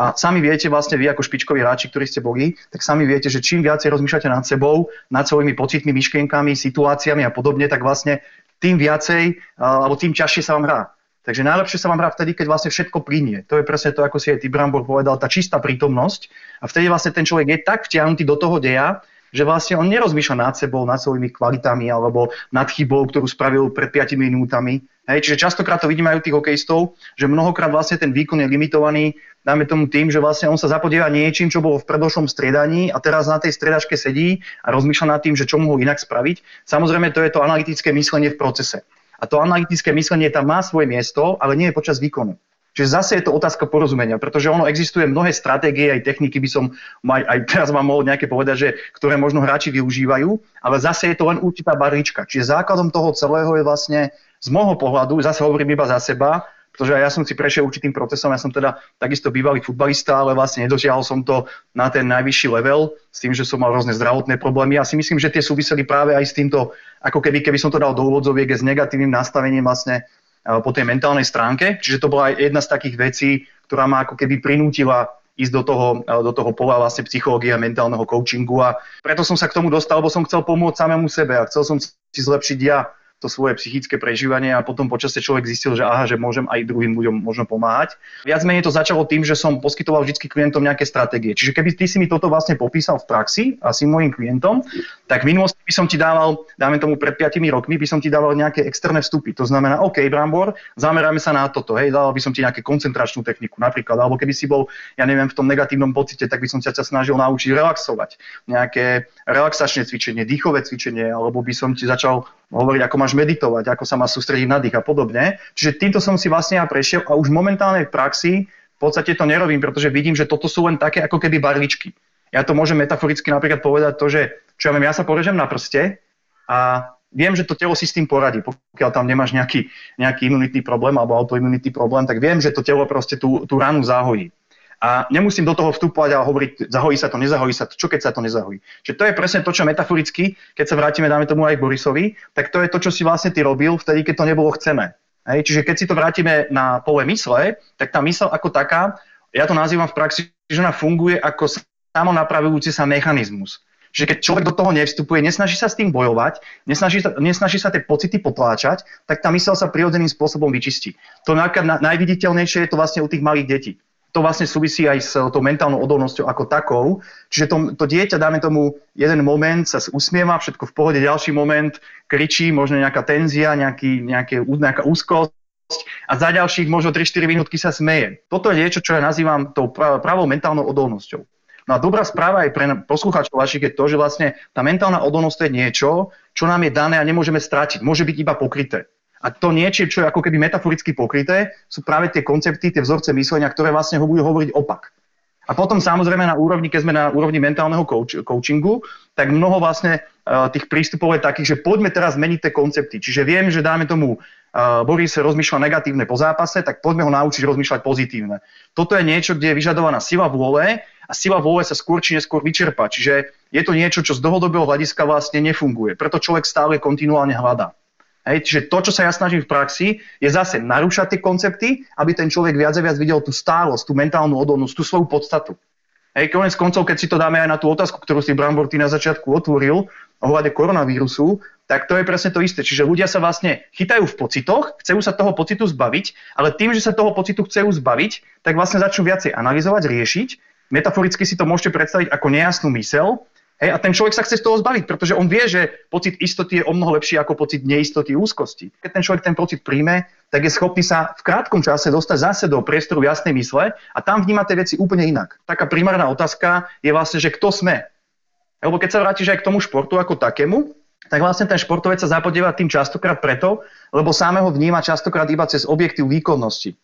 A sami viete, vlastne vy ako špičkoví hráči, ktorí ste boli, tak sami viete, že čím viacej rozmýšľate nad sebou, nad svojimi pocitmi, myšlienkami, situáciami a podobne, tak vlastne tým viacej, alebo tým ťažšie sa vám hrá. Takže najlepšie sa vám hrá vtedy, keď vlastne všetko plinie. To je presne to, ako si aj ty povedal, tá čistá prítomnosť. A vtedy vlastne ten človek je tak vtiahnutý do toho deja, že vlastne on nerozmýšľa nad sebou, nad svojimi kvalitami alebo nad chybou, ktorú spravil pred 5 minútami. Hej, čiže častokrát to vidíme aj u tých hokejistov, že mnohokrát vlastne ten výkon je limitovaný dáme tomu tým, že vlastne on sa zapodieva niečím, čo bolo v predošlom striedaní a teraz na tej striedačke sedí a rozmýšľa nad tým, že čo mohol inak spraviť. Samozrejme, to je to analytické myslenie v procese. A to analytické myslenie tam má svoje miesto, ale nie je počas výkonu. Čiže zase je to otázka porozumenia, pretože ono existuje mnohé stratégie, aj techniky by som aj, aj teraz vám mohol nejaké povedať, že ktoré možno hráči využívajú, ale zase je to len určitá barlička. Čiže základom toho celého je vlastne z môjho pohľadu, zase hovorím iba za seba, pretože ja som si prešiel určitým procesom, ja som teda takisto bývalý futbalista, ale vlastne nedotiahol som to na ten najvyšší level s tým, že som mal rôzne zdravotné problémy. Ja si myslím, že tie súviseli práve aj s týmto, ako keby, keby som to dal do úvodzoviek, s negatívnym nastavením vlastne po tej mentálnej stránke. Čiže to bola aj jedna z takých vecí, ktorá ma ako keby prinútila ísť do toho, e, do toho pola vlastne psychológie a mentálneho coachingu a preto som sa k tomu dostal, lebo som chcel pomôcť samému sebe a chcel som si zlepšiť ja to svoje psychické prežívanie a potom počasie človek zistil, že aha, že môžem aj druhým ľuďom možno pomáhať. Viac menej to začalo tým, že som poskytoval vždy klientom nejaké stratégie. Čiže keby ty si mi toto vlastne popísal v praxi a si môjim klientom, tak v minulosti by som ti dával, dáme tomu pred 5 rokmi, by som ti dával nejaké externé vstupy. To znamená, OK, Brambor, zameráme sa na toto, hej, dával by som ti nejaké koncentračnú techniku napríklad, alebo keby si bol, ja neviem, v tom negatívnom pocite, tak by som ťa snažil naučiť relaxovať. Nejaké relaxačné cvičenie, dýchové cvičenie, alebo by som ti začal hovoriť, ako máš meditovať, ako sa má sústrediť na dých a podobne. Čiže týmto som si vlastne ja prešiel a už momentálne v praxi v podstate to nerobím, pretože vidím, že toto sú len také ako keby barličky. Ja to môžem metaforicky napríklad povedať to, že čo ja viem, ja sa porežem na prste a viem, že to telo si s tým poradí. Pokiaľ tam nemáš nejaký, nejaký imunitný problém alebo autoimunitný problém, tak viem, že to telo proste tú, tú ranu zahojí. A nemusím do toho vstupovať a hovoriť, zahojí sa to, nezahojí sa to, čo keď sa to nezahojí. Čiže to je presne to, čo metaforicky, keď sa vrátime, dáme tomu aj k Borisovi, tak to je to, čo si vlastne ty robil vtedy, keď to nebolo chcené. Hej, čiže keď si to vrátime na pole mysle, tak tá mysl ako taká, ja to nazývam v praxi, že ona funguje ako samonapravujúci sa mechanizmus. Čiže keď človek do toho nevstupuje, nesnaží sa s tým bojovať, nesnaží nesnaží sa tie pocity potláčať, tak tá mysel sa prirodzeným spôsobom vyčistí. To najviditeľnejšie je to vlastne u tých malých detí to vlastne súvisí aj s tou mentálnou odolnosťou ako takou. Čiže to, to dieťa, dáme tomu jeden moment, sa usmieva, všetko v pohode, ďalší moment kričí, možno nejaká tenzia, nejaký, nejaké, nejaká úzkosť a za ďalších možno 3-4 minútky sa smeje. Toto je niečo, čo ja nazývam tou pravou mentálnou odolnosťou. No a dobrá správa aj pre poslucháčov vašich je to, že vlastne tá mentálna odolnosť je niečo, čo nám je dané a nemôžeme strátiť. Môže byť iba pokryté. A to niečo, čo je ako keby metaforicky pokryté, sú práve tie koncepty, tie vzorce myslenia, ktoré vlastne ho budú hovoriť opak. A potom samozrejme na úrovni, keď sme na úrovni mentálneho coach, coachingu, tak mnoho vlastne uh, tých prístupov je takých, že poďme teraz zmeniť tie koncepty. Čiže viem, že dáme tomu uh, Boris rozmýšľa negatívne po zápase, tak poďme ho naučiť rozmýšľať pozitívne. Toto je niečo, kde je vyžadovaná sila vôle a sila vôle sa skôr či neskôr vyčerpa. Čiže je to niečo, čo z dlhodobého hľadiska vlastne nefunguje. Preto človek stále kontinuálne hľadá. Hej, čiže to, čo sa ja snažím v praxi, je zase narúšať tie koncepty, aby ten človek viac a viac videl tú stálosť, tú mentálnu odolnosť, tú svoju podstatu. Hej, konec koncov, keď si to dáme aj na tú otázku, ktorú si Brambor ty na začiatku otvoril, ohľade koronavírusu, tak to je presne to isté. Čiže ľudia sa vlastne chytajú v pocitoch, chcú sa toho pocitu zbaviť, ale tým, že sa toho pocitu chcú zbaviť, tak vlastne začnú viacej analyzovať, riešiť. Metaforicky si to môžete predstaviť ako nejasnú mysel, Hej, a ten človek sa chce z toho zbaviť, pretože on vie, že pocit istoty je o mnoho lepší ako pocit neistoty, úzkosti. Keď ten človek ten pocit príjme, tak je schopný sa v krátkom čase dostať zase do priestoru jasnej mysle a tam vníma tie veci úplne inak. Taká primárna otázka je vlastne, že kto sme. Lebo keď sa vrátiš aj k tomu športu ako takému, tak vlastne ten športovec sa zapodieva tým častokrát preto, lebo sáme ho vníma častokrát iba cez objektív výkonnosti.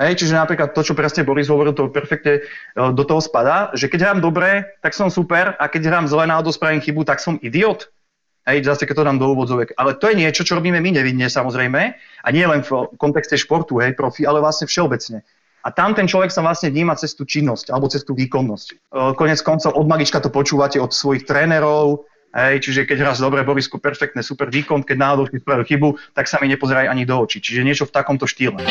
Hej, čiže napríklad to, čo presne Boris hovoril, to perfektne e, do toho spadá, že keď hrám dobre, tak som super a keď hrám zle náhodou spravím chybu, tak som idiot. Hej, zase keď to dám do úvodzovek. Ale to je niečo, čo robíme my nevinne samozrejme a nie len v kontexte športu, hej, profi, ale vlastne všeobecne. A tam ten človek sa vlastne vníma cez tú činnosť alebo cez tú výkonnosť. E, konec koncov od malička to počúvate od svojich trénerov, Hej, čiže keď hráš dobre, Borisku, perfektné, super výkon, keď náhodou si chybu, tak sa mi nepozeraj ani do očí. Čiže niečo v takomto štýle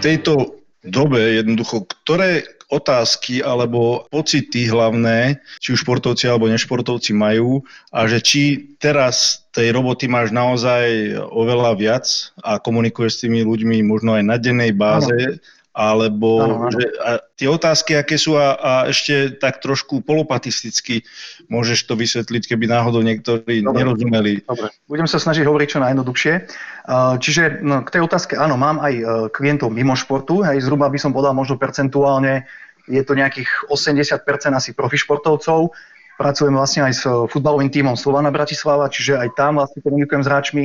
tejto dobe jednoducho, ktoré otázky alebo pocity hlavné, či už športovci alebo nešportovci majú a že či teraz tej roboty máš naozaj oveľa viac a komunikuješ s tými ľuďmi možno aj na dennej báze, ano alebo ano, ano. Že, a tie otázky, aké sú a, a ešte tak trošku polopatisticky môžeš to vysvetliť, keby náhodou niektorí Dobre. nerozumeli. Dobre, budem sa snažiť hovoriť čo najjednoduchšie. Čiže no, k tej otázke, áno, mám aj e, klientov mimo športu, aj zhruba by som povedal možno percentuálne, je to nejakých 80% asi profi športovcov, pracujem vlastne aj s futbalovým tímom Slovana Bratislava, čiže aj tam vlastne komunikujem s hráčmi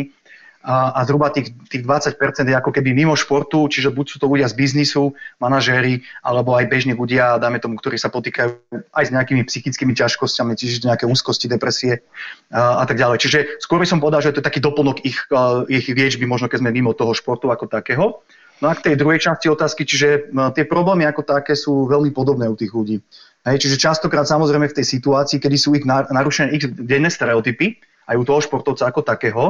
a, a zhruba tých, tých 20% je ako keby mimo športu, čiže buď sú to ľudia z biznisu, manažéri, alebo aj bežní ľudia, dáme tomu, ktorí sa potýkajú aj s nejakými psychickými ťažkosťami, čiže nejaké úzkosti, depresie a, a tak ďalej. Čiže skôr by som povedal, že to je taký doplnok ich, ich liečby, možno keď sme mimo toho športu ako takého. No a k tej druhej časti otázky, čiže tie problémy ako také sú veľmi podobné u tých ľudí. Hej, čiže častokrát samozrejme v tej situácii, kedy sú ich narušené ich denné stereotypy, aj u toho športovca ako takého,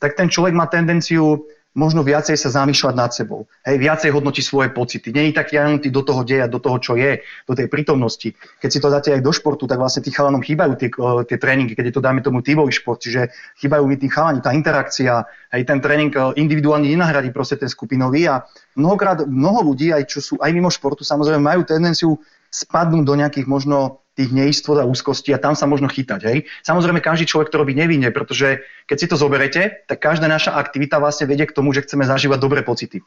tak ten človek má tendenciu možno viacej sa zamýšľať nad sebou. Hej, viacej hodnotí svoje pocity. Není tak janutý do toho deja, do toho, čo je, do tej prítomnosti. Keď si to dáte aj do športu, tak vlastne tých chalanom chýbajú tie, eh, tie tréningy, keď je to dáme tomu tímový šport, čiže chýbajú mi tí chalani, tá interakcia, aj ten tréning eh, individuálne nenahradí proste ten skupinový a mnohokrát mnoho ľudí, aj čo sú aj mimo športu, samozrejme majú tendenciu spadnúť do nejakých možno tých neistot a úzkostí a tam sa možno chytať. Hej. Samozrejme, každý človek to robí nevinne, pretože keď si to zoberete, tak každá naša aktivita vlastne vedie k tomu, že chceme zažívať dobré pocity.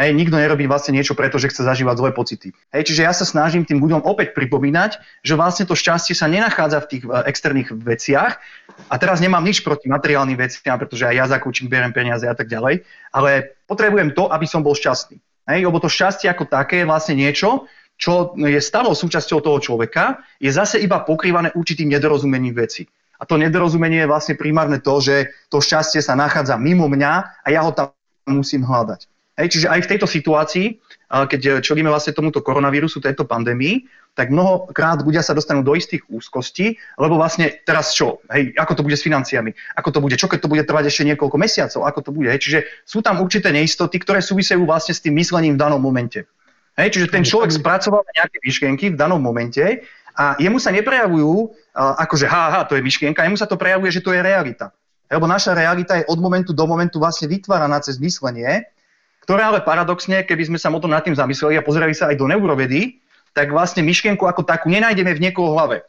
Hej, nikto nerobí vlastne niečo preto, že chce zažívať zlé pocity. Hej, čiže ja sa snažím tým ľuďom opäť pripomínať, že vlastne to šťastie sa nenachádza v tých uh, externých veciach. A teraz nemám nič proti materiálnym veciam, pretože aj ja za coaching beriem peniaze a tak ďalej, ale potrebujem to, aby som bol šťastný. Hej, lebo to šťastie ako také je vlastne niečo, čo je stavou súčasťou toho človeka, je zase iba pokrývané určitým nedorozumením veci. A to nedorozumenie je vlastne primárne to, že to šťastie sa nachádza mimo mňa a ja ho tam musím hľadať. Hej, čiže aj v tejto situácii, keď čelíme vlastne tomuto koronavírusu, tejto pandémii, tak mnohokrát ľudia sa dostanú do istých úzkostí, lebo vlastne teraz čo? Hej, ako to bude s financiami? Ako to bude? Čo keď to bude trvať ešte niekoľko mesiacov? Ako to bude? Hej, čiže sú tam určité neistoty, ktoré súvisejú vlastne s tým myslením v danom momente. Hej, čiže ten človek spracoval nejaké myšlienky v danom momente a jemu sa neprejavujú uh, ako, že ha, ha, to je myšlienka, jemu sa to prejavuje, že to je realita. Lebo naša realita je od momentu do momentu vlastne vytváraná cez myslenie, ktoré ale paradoxne, keby sme sa o tom nad tým zamysleli a pozerali sa aj do neurovedy, tak vlastne myšlienku ako takú nenájdeme v niekoho hlave.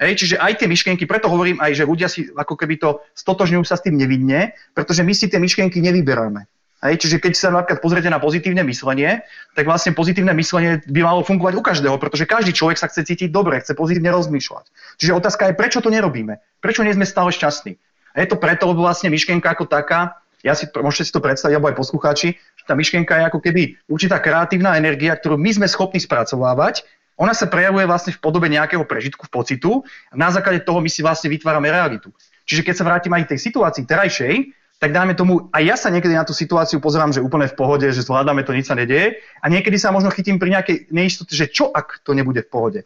Hej, čiže aj tie myšlienky, preto hovorím aj, že ľudia si ako keby to stotožňujú sa s tým nevidne, pretože my si tie myšlienky nevyberáme. Hej, čiže keď sa napríklad pozriete na pozitívne myslenie, tak vlastne pozitívne myslenie by malo fungovať u každého, pretože každý človek sa chce cítiť dobre, chce pozitívne rozmýšľať. Čiže otázka je, prečo to nerobíme? Prečo nie sme stále šťastní? A je to preto, lebo vlastne myšlienka ako taká, ja si, môžete si to predstaviť, alebo aj poslucháči, že tá myšlienka je ako keby určitá kreatívna energia, ktorú my sme schopní spracovávať. Ona sa prejavuje vlastne v podobe nejakého prežitku, v pocitu a na základe toho my si vlastne vytvárame realitu. Čiže keď sa vrátim aj k tej situácii terajšej, tak dáme tomu, aj ja sa niekedy na tú situáciu pozerám, že úplne v pohode, že zvládame to, nič sa nedieje. A niekedy sa možno chytím pri nejakej neistote, že čo ak to nebude v pohode.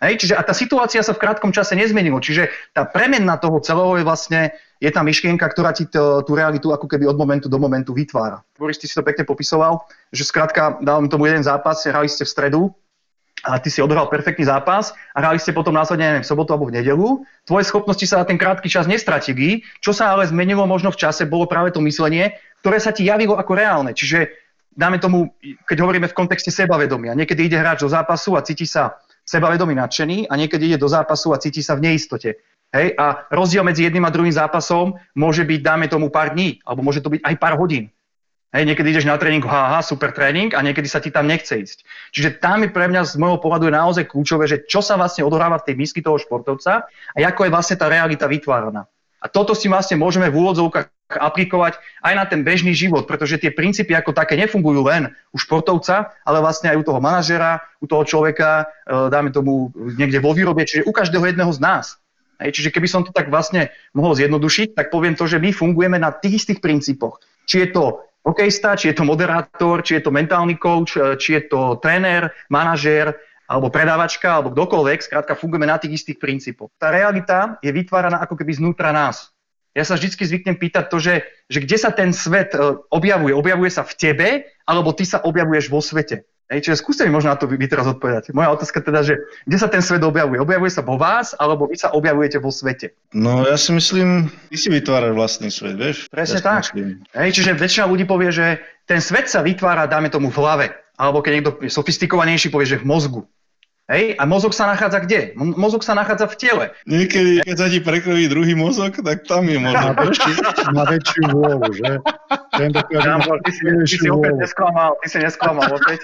Hej, čiže a tá situácia sa v krátkom čase nezmenila. Čiže tá premenna toho celého je vlastne, je tá myšlienka, ktorá ti to, tú realitu ako keby od momentu do momentu vytvára. Boris, ty si to pekne popisoval, že skrátka dávam tomu jeden zápas, hrali ste v stredu, a ty si odhral perfektný zápas a hrali ste potom následne neviem, v sobotu alebo v nedelu. Tvoje schopnosti sa na ten krátky čas nestratili. Čo sa ale zmenilo možno v čase, bolo práve to myslenie, ktoré sa ti javilo ako reálne. Čiže dáme tomu, keď hovoríme v kontexte sebavedomia, niekedy ide hráč do zápasu a cíti sa sebavedomý, nadšený a niekedy ide do zápasu a cíti sa v neistote. Hej? A rozdiel medzi jedným a druhým zápasom môže byť, dáme tomu, pár dní, alebo môže to byť aj pár hodín. Hej, niekedy ideš na tréning, haha, super tréning a niekedy sa ti tam nechce ísť. Čiže tam je pre mňa z môjho pohľadu je naozaj kľúčové, že čo sa vlastne odohráva v tej misky toho športovca a ako je vlastne tá realita vytváraná. A toto si vlastne môžeme v úvodzovkách aplikovať aj na ten bežný život, pretože tie princípy ako také nefungujú len u športovca, ale vlastne aj u toho manažera, u toho človeka, e, dáme tomu niekde vo výrobe, čiže u každého jedného z nás. Hej, čiže keby som to tak vlastne mohol zjednodušiť, tak poviem to, že my fungujeme na tých istých princípoch. Či je to hokejista, či je to moderátor, či je to mentálny coach, e, či je to tréner, manažér, alebo predávačka, alebo kdokoľvek, skrátka fungujeme na tých istých princípoch. Tá realita je vytváraná ako keby znútra nás. Ja sa vždy zvyknem pýtať to, že, že kde sa ten svet e, objavuje. Objavuje sa v tebe, alebo ty sa objavuješ vo svete. Hej, čiže skúste mi možno na to vy, vy teraz odpovedať. Moja otázka teda, že kde sa ten svet objavuje? Objavuje sa vo vás, alebo vy sa objavujete vo svete? No ja si myslím, ty si vytváraš vlastný svet, vieš? Presne ja tak. Hej, čiže väčšina ľudí povie, že ten svet sa vytvára, dáme tomu v hlave. Alebo keď niekto je sofistikovanejší, povie, že v mozgu. Hej? A mozog sa nachádza kde? Mozog sa nachádza v tele. Niekedy, keď sa ti prekroví druhý mozog, tak tam je mozog. Má väčšiu, má väčšiu vôľu, že? Ten dokáže ja, ty, si, ty si opäť nesklamal, ty si nesklamal opäť.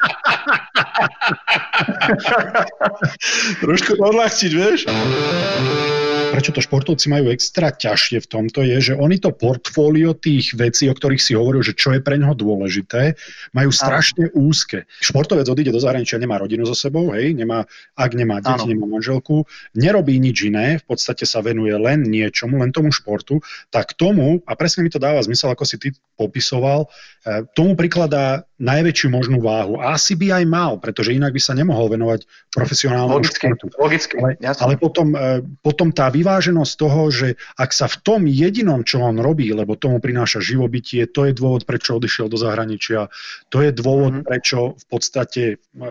Trošku odľahčiť, vieš? prečo to športovci majú extra ťažšie v tomto, je, že oni to portfólio tých vecí, o ktorých si hovoril, že čo je pre ňoho dôležité, majú strašne Áno. úzke. Športovec odíde do zahraničia, nemá rodinu so sebou, hej, nemá, ak nemá deti, nemá manželku, nerobí nič iné, v podstate sa venuje len niečomu, len tomu športu, tak tomu, a presne mi to dáva zmysel, ako si ty popisoval, e, tomu prikladá najväčšiu možnú váhu. A asi by aj mal, pretože inak by sa nemohol venovať profesionálnemu logicky, športu. Logicky, ale, ale potom, e, potom tá vyváženosť toho, že ak sa v tom jedinom, čo on robí, lebo tomu prináša živobytie, to je dôvod, prečo odišiel do zahraničia, to je dôvod, mm-hmm. prečo v podstate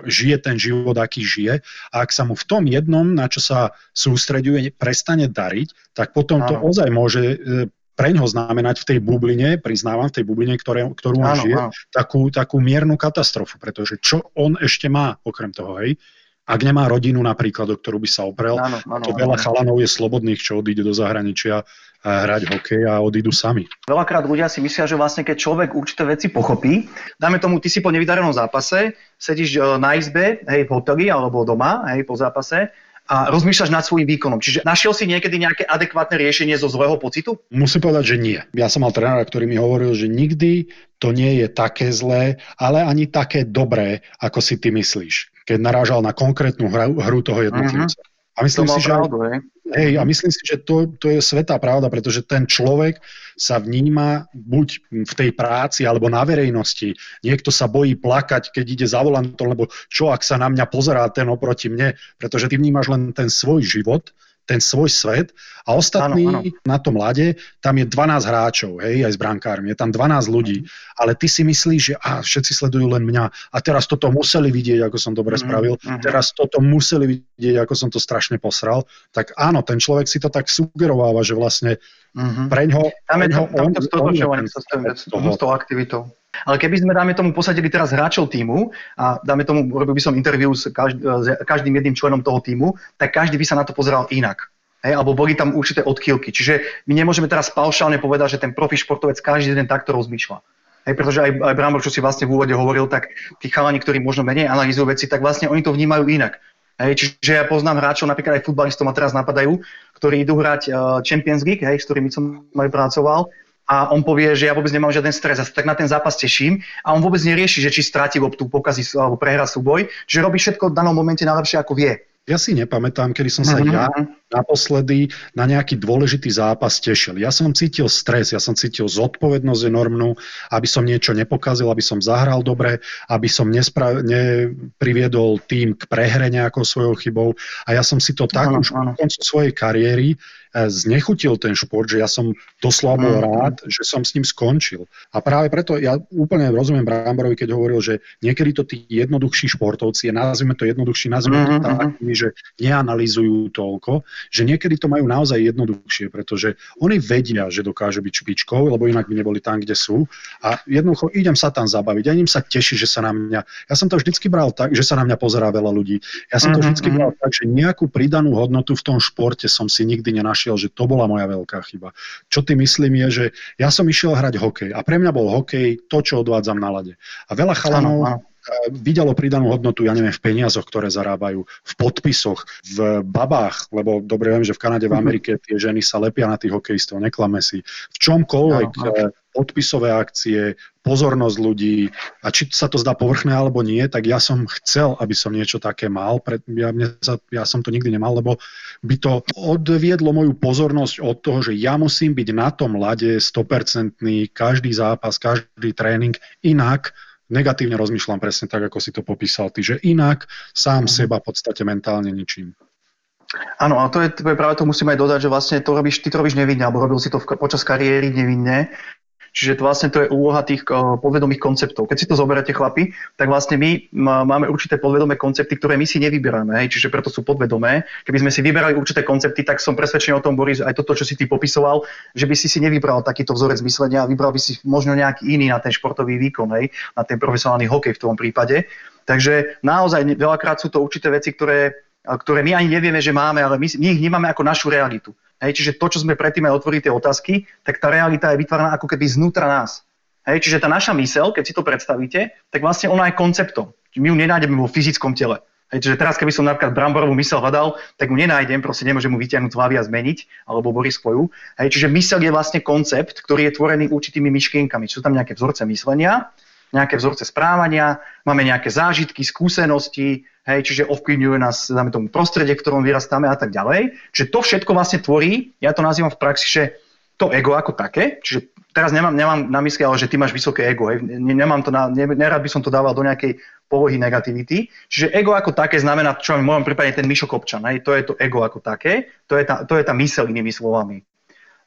žije ten život, aký žije. A ak sa mu v tom jednom, na čo sa sústreďuje, prestane dariť, tak potom Áno. to ozaj môže e, pre ňoho znamenať v tej bubline, priznávam, v tej bubline, ktoré, ktorú on áno, žije, áno. Takú, takú miernu katastrofu, pretože čo on ešte má okrem toho, hej? Ak nemá rodinu napríklad, o ktorú by sa oprel, áno, áno, to veľa áno. chalanov je slobodných, čo odíde do zahraničia a hrať hokej a odídu sami. Veľakrát ľudia si myslia, že vlastne keď človek určité veci pochopí, dáme tomu, ty si po nevydarenom zápase, sedíš e, na izbe, hej, v hoteli alebo doma, hej, po zápase a rozmýšľaš nad svojím výkonom. Čiže našiel si niekedy nejaké adekvátne riešenie zo zlého pocitu? Musím povedať, že nie. Ja som mal trénera, ktorý mi hovoril, že nikdy to nie je také zlé, ale ani také dobré, ako si ty myslíš, keď narážal na konkrétnu hru, hru toho jednotlivca. Uh-huh. A myslím si, že, pravdu, hej? Hej, a myslím si, že to, to je svetá pravda, pretože ten človek sa vníma buď v tej práci alebo na verejnosti. Niekto sa bojí plakať, keď ide za volantom, lebo čo ak sa na mňa pozerá ten oproti mne, pretože ty vnímaš len ten svoj život ten svoj svet a ostatní ano, ano. na tom lade, tam je 12 hráčov, hej, aj s brankármi, je tam 12 ľudí, ale ty si myslíš, že a, všetci sledujú len mňa a teraz toto museli vidieť, ako som dobre mm, spravil, uh-huh. teraz toto museli vidieť, ako som to strašne posral, tak áno, ten človek si to tak sugerováva, že vlastne uh-huh. preňho... Tam je to, tam to stotočovanie s tou aktivitou. Ale keby sme, dáme tomu, posadili teraz hráčov týmu a dáme tomu, robil by som interviu s, každ- s každým jedným členom toho týmu, tak každý by sa na to pozeral inak. Hej, alebo boli tam určité odchýlky. Čiže my nemôžeme teraz paušálne povedať, že ten profi športovec každý deň takto rozmýšľa. Hej, pretože aj, aj Brambor, čo si vlastne v úvode hovoril, tak tí chalani, ktorí možno menej analýzujú veci, tak vlastne oni to vnímajú inak. Hej, čiže ja poznám hráčov, napríklad aj futbalistov ma teraz napadajú, ktorí idú hrať uh, Champions League, hej, s ktorými som aj pracoval a on povie, že ja vôbec nemám žiaden stres, ja sa tak na ten zápas teším a on vôbec nerieši, že či stráti loptu, pokazí alebo prehra súboj, že robí všetko v danom momente najlepšie ako vie. Ja si nepamätám, kedy som sa mm-hmm. ja naposledy na nejaký dôležitý zápas tešil. Ja som cítil stres, ja som cítil zodpovednosť enormnú, aby som niečo nepokazil, aby som zahral dobre, aby som nespra- nepriviedol tým k prehre nejakou svojou chybou. A ja som si to tak ano, už ano. koncu svojej kariéry znechutil ten šport, že ja som doslova bol mm. rád, že som s ním skončil. A práve preto ja úplne rozumiem Bramborovi, keď hovoril, že niekedy to tí jednoduchší športovci, nazvime to jednoduchší, nazvime to mm-hmm. takými, že neanalýzujú toľko, že niekedy to majú naozaj jednoduchšie, pretože oni vedia, že dokážu byť špičkou, lebo inak by neboli tam, kde sú. A jednoducho idem sa tam zabaviť. A im sa teší, že sa na mňa... Ja som to vždycky bral tak, že sa na mňa pozerá veľa ľudí. Ja som to mhm, vždycky mhm. bral tak, že nejakú pridanú hodnotu v tom športe som si nikdy nenašiel, že to bola moja veľká chyba. Čo ty myslím je, že ja som išiel hrať hokej a pre mňa bol hokej to, čo odvádzam na lade. A veľa chalanov videlo pridanú hodnotu, ja neviem, v peniazoch, ktoré zarábajú, v podpisoch, v babách, lebo dobre viem, že v Kanade, v mhm. Amerike tie ženy sa lepia na tých hokejistov, neklame si. V čomkoľvek, no, no. Podpisové akcie, pozornosť ľudí a či sa to zdá povrchné alebo nie, tak ja som chcel, aby som niečo také mal. Pre, ja, mne sa, ja som to nikdy nemal, lebo by to odviedlo moju pozornosť od toho, že ja musím byť na tom lade 100% každý zápas, každý tréning inak, negatívne rozmýšľam presne tak, ako si to popísal ty, že inak sám uh-huh. seba v podstate mentálne ničím. Áno, a to je, to je práve to musím aj dodať, že vlastne to robíš, ty to robíš nevinne, alebo robil si to v, počas kariéry nevinne Čiže to vlastne to je úloha tých uh, podvedomých konceptov. Keď si to zoberáte chlapi, tak vlastne my máme určité podvedomé koncepty, ktoré my si nevyberáme, hej, čiže preto sú podvedomé. Keby sme si vyberali určité koncepty, tak som presvedčený o tom, Boris, aj toto, čo si ty popisoval, že by si si nevybral takýto vzorec myslenia a vybral by si možno nejaký iný na ten športový výkon, hej, na ten profesionálny hokej v tom prípade. Takže naozaj veľakrát sú to určité veci, ktoré, ktoré my ani nevieme, že máme, ale my, my ich nemáme ako našu realitu. Hej, čiže to, čo sme predtým aj otvorili tie otázky, tak tá realita je vytváraná ako keby znútra nás. Hej, čiže tá naša mysel, keď si to predstavíte, tak vlastne ona je konceptom. My ju nenájdeme vo fyzickom tele. Hej, čiže teraz, keby som napríklad bramborovú mysel hľadal, tak mu nenájdem, proste nemôžem mu vyťahnuť hlavy a zmeniť, alebo Boris svoju. Hej, čiže mysel je vlastne koncept, ktorý je tvorený určitými myšlienkami. Sú tam nejaké vzorce myslenia, nejaké vzorce správania, máme nejaké zážitky, skúsenosti, hej, čiže ovplyvňuje nás, dáme tomu prostredie, v ktorom vyrastáme a tak ďalej. Čiže to všetko vlastne tvorí, ja to nazývam v praxi, že to ego ako také, čiže teraz nemám, nemám na mysli, ale že ty máš vysoké ego, hej, nemám to na, ne, nerad by som to dával do nejakej polohy negativity. Čiže ego ako také znamená, čo v mojom prípade ten Mišo Kopčan, hej, to je to ego ako také, to je tá, to je tá mysel inými slovami.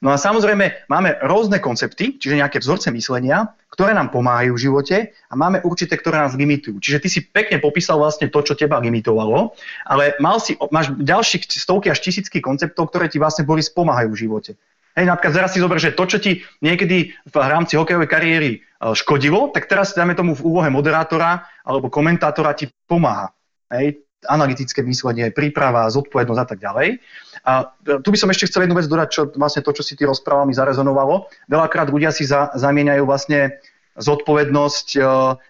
No a samozrejme máme rôzne koncepty, čiže nejaké vzorce myslenia, ktoré nám pomáhajú v živote a máme určité, ktoré nás limitujú. Čiže ty si pekne popísal vlastne to, čo teba limitovalo, ale mal si, máš ďalších stovky až tisícky konceptov, ktoré ti vlastne boli spomáhajú v živote. Hej, napríklad zaraz si zober, že to, čo ti niekedy v rámci hokejovej kariéry e, škodilo, tak teraz dáme tomu v úlohe moderátora alebo komentátora ti pomáha. Hej, analytické myslenie, príprava, zodpovednosť a tak ďalej. A tu by som ešte chcel jednu vec dodať, čo vlastne to, čo si ty rozprával, mi zarezonovalo. Veľakrát ľudia si za, zamieňajú vlastne zodpovednosť, e,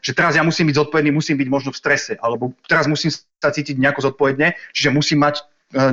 že teraz ja musím byť zodpovedný, musím byť možno v strese, alebo teraz musím sa cítiť nejako zodpovedne, čiže musím mať e,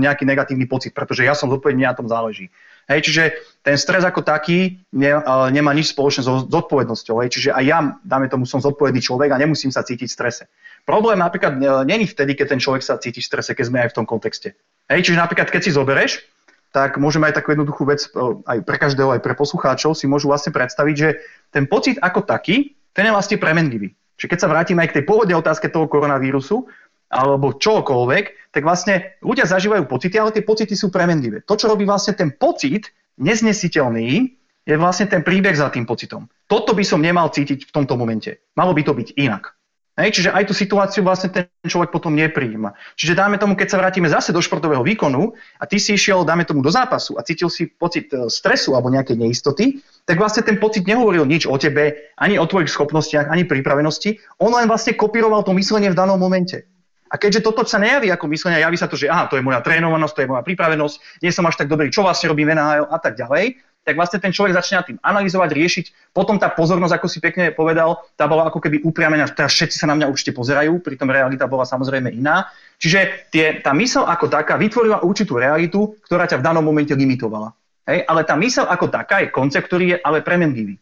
nejaký negatívny pocit, pretože ja som zodpovedný, na tom záleží. Hej, čiže ten stres ako taký ne, e, nemá nič spoločné so zodpovednosťou. Hej, čiže aj ja, dáme tomu, som zodpovedný človek a nemusím sa cítiť v strese. Problém napríklad není vtedy, keď ten človek sa cíti v strese, keď sme aj v tom kontexte. Hej, čiže napríklad, keď si zobereš, tak môžeme aj takú jednoduchú vec, aj pre každého, aj pre poslucháčov si môžu vlastne predstaviť, že ten pocit ako taký, ten je vlastne premenlivý. Čiže keď sa vrátime aj k tej pôvodnej otázke toho koronavírusu, alebo čokoľvek, tak vlastne ľudia zažívajú pocity, ale tie pocity sú premenlivé. To, čo robí vlastne ten pocit neznesiteľný, je vlastne ten príbeh za tým pocitom. Toto by som nemal cítiť v tomto momente. Malo by to byť inak. Hej, čiže aj tú situáciu vlastne ten človek potom nepríjima. Čiže dáme tomu, keď sa vrátime zase do športového výkonu a ty si išiel, dáme tomu, do zápasu a cítil si pocit e, stresu alebo nejakej neistoty, tak vlastne ten pocit nehovoril nič o tebe, ani o tvojich schopnostiach, ani pripravenosti. On len vlastne kopíroval to myslenie v danom momente. A keďže toto sa nejaví ako myslenie, javí sa to, že aha, to je moja trénovanosť, to je moja pripravenosť, nie som až tak dobrý, čo vlastne robím NHL a tak ďalej, tak vlastne ten človek začne tým analyzovať, riešiť. Potom tá pozornosť, ako si pekne povedal, tá bola ako keby upriamená. Teraz všetci sa na mňa určite pozerajú, pritom realita bola samozrejme iná. Čiže tie, tá mysel ako taká vytvorila určitú realitu, ktorá ťa v danom momente limitovala. Hej? Ale tá mysel ako taká je koncept, ktorý je ale premenlivý.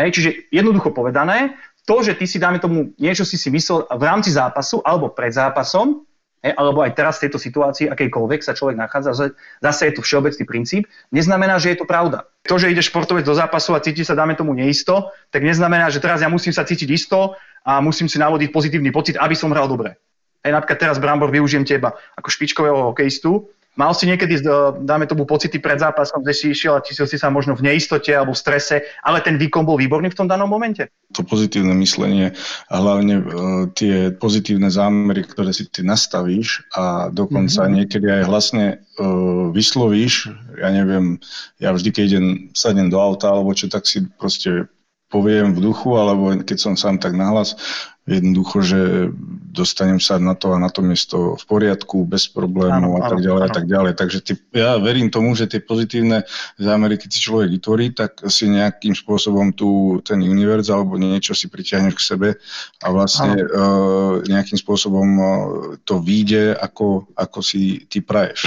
Hej? Čiže jednoducho povedané, to, že ty si dáme tomu niečo si si myslel v rámci zápasu alebo pred zápasom, alebo aj teraz v tejto situácii, akejkoľvek sa človek nachádza, zase je to všeobecný princíp, neznamená, že je to pravda. To, že ide športovec do zápasu a cíti sa, dáme tomu neisto, tak neznamená, že teraz ja musím sa cítiť isto a musím si navodiť pozitívny pocit, aby som hral dobre. Aj napríklad teraz, Brambor, využijem teba ako špičkového hokejistu. Mal si niekedy, dáme tomu pocity pred zápasom, že si išiel a cítil si sa možno v neistote alebo v strese, ale ten výkon bol výborný v tom danom momente? To pozitívne myslenie a hlavne uh, tie pozitívne zámery, ktoré si ty nastavíš a dokonca mm-hmm. niekedy aj hlasne uh, vyslovíš, ja neviem, ja vždy, keď idem, sadnem do auta alebo čo, tak si proste poviem v duchu, alebo keď som sám tak nahlas, jednoducho, že dostanem sa na to a na to miesto v poriadku, bez problémov a tak ďalej a tak ďalej. Takže ty, ja verím tomu, že tie pozitívne zámery, keď si človek vytvorí, tak si nejakým spôsobom tu ten univerz alebo niečo si pritiahneš k sebe a vlastne uh, nejakým spôsobom uh, to vyjde, ako, ako si ty praješ.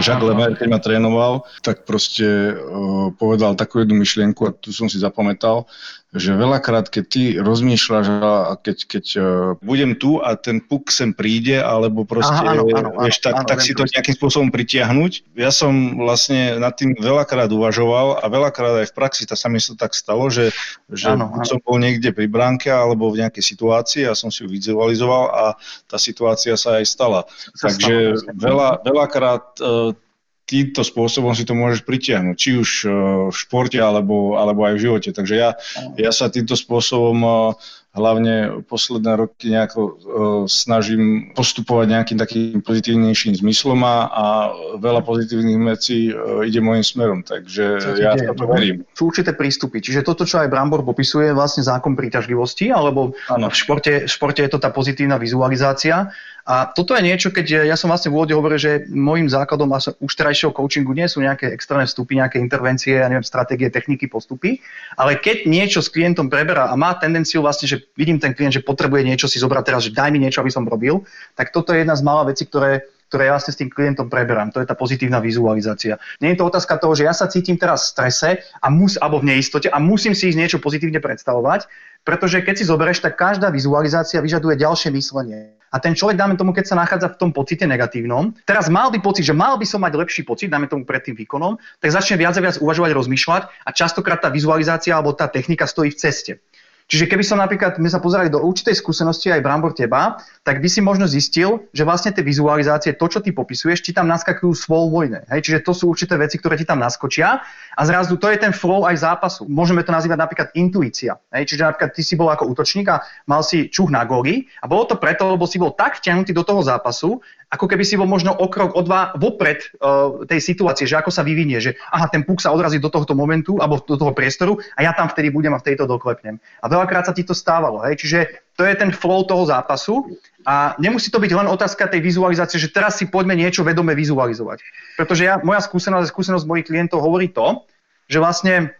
Jacques Lemaire, keď ma trénoval, tak proste uh, povedal takú jednu myšlienku a tu som si zapamätal, že veľakrát, keď ty rozmýšľaš a keď, keď uh, budem tu a ten puk sem príde, alebo proste, Aha, áno, áno, vieš, tak, áno, tak si to nejakým spôsobom pritiahnuť. Ja som vlastne nad tým veľakrát uvažoval a veľakrát aj v praxi tá sa mi to tak stalo, že, že áno, áno. som bol niekde pri bránke alebo v nejakej situácii a som si ju vizualizoval a tá situácia sa aj stala. Sa Takže stalo, veľa, veľakrát uh, týmto spôsobom si to môžeš pritiahnuť, či už e, v športe alebo, alebo aj v živote. Takže ja, ja sa týmto spôsobom e, hlavne posledné roky nejako uh, snažím postupovať nejakým takým pozitívnejším zmyslom a, a veľa pozitívnych vecí uh, ide môjim smerom, takže ja sa to verím. Sú určité prístupy, čiže toto, čo aj Brambor popisuje, je vlastne zákon príťažlivosti, alebo ano. v športe, v športe je to tá pozitívna vizualizácia a toto je niečo, keď ja som vlastne v úvode hovoril, že môjim základom už terajšieho coachingu nie sú nejaké externé vstupy, nejaké intervencie, ja neviem, stratégie, techniky, postupy, ale keď niečo s klientom preberá a má tendenciu vlastne, že vidím ten klient, že potrebuje niečo si zobrať teraz, že daj mi niečo, aby som robil, tak toto je jedna z mála vecí, ktoré ktoré vlastne s tým klientom preberám. To je tá pozitívna vizualizácia. Nie je to otázka toho, že ja sa cítim teraz v strese a mus, alebo v neistote a musím si ísť niečo pozitívne predstavovať, pretože keď si zoberieš, tak každá vizualizácia vyžaduje ďalšie myslenie. A ten človek, dáme tomu, keď sa nachádza v tom pocite negatívnom, teraz mal by pocit, že mal by som mať lepší pocit, dáme tomu pred tým výkonom, tak začne viac a viac uvažovať, rozmýšľať a častokrát tá vizualizácia alebo tá technika stojí v ceste. Čiže keby som napríklad, my sa pozerali do určitej skúsenosti aj Brambor teba, tak by si možno zistil, že vlastne tie vizualizácie, to, čo ty popisuješ, ti tam naskakujú svoj vojne. Hej? Čiže to sú určité veci, ktoré ti tam naskočia a zrazu to je ten flow aj zápasu. Môžeme to nazývať napríklad intuícia. Hej? Čiže napríklad ty si bol ako útočník a mal si čuch na góly a bolo to preto, lebo si bol tak vťahnutý do toho zápasu, ako keby si bol možno o krok, o dva vopred uh, tej situácie, že ako sa vyvinie, že aha, ten puk sa odrazí do tohto momentu alebo do toho priestoru a ja tam vtedy budem a v tejto doklepnem. A veľakrát sa ti to stávalo, hej, čiže to je ten flow toho zápasu a nemusí to byť len otázka tej vizualizácie, že teraz si poďme niečo vedome vizualizovať. Pretože ja, moja skúsenosť a skúsenosť mojich klientov hovorí to, že vlastne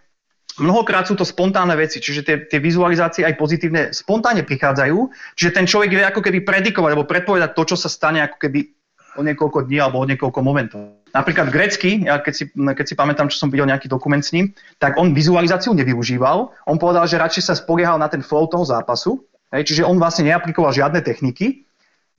mnohokrát sú to spontánne veci, čiže tie, tie vizualizácie aj pozitívne spontánne prichádzajú, čiže ten človek vie ako keby predikovať alebo predpovedať to, čo sa stane ako keby o niekoľko dní alebo o niekoľko momentov. Napríklad grecký, ja keď si, keď si pamätám, čo som videl nejaký dokument s ním, tak on vizualizáciu nevyužíval. On povedal, že radšej sa spoliehal na ten flow toho zápasu, hej, čiže on vlastne neaplikoval žiadne techniky.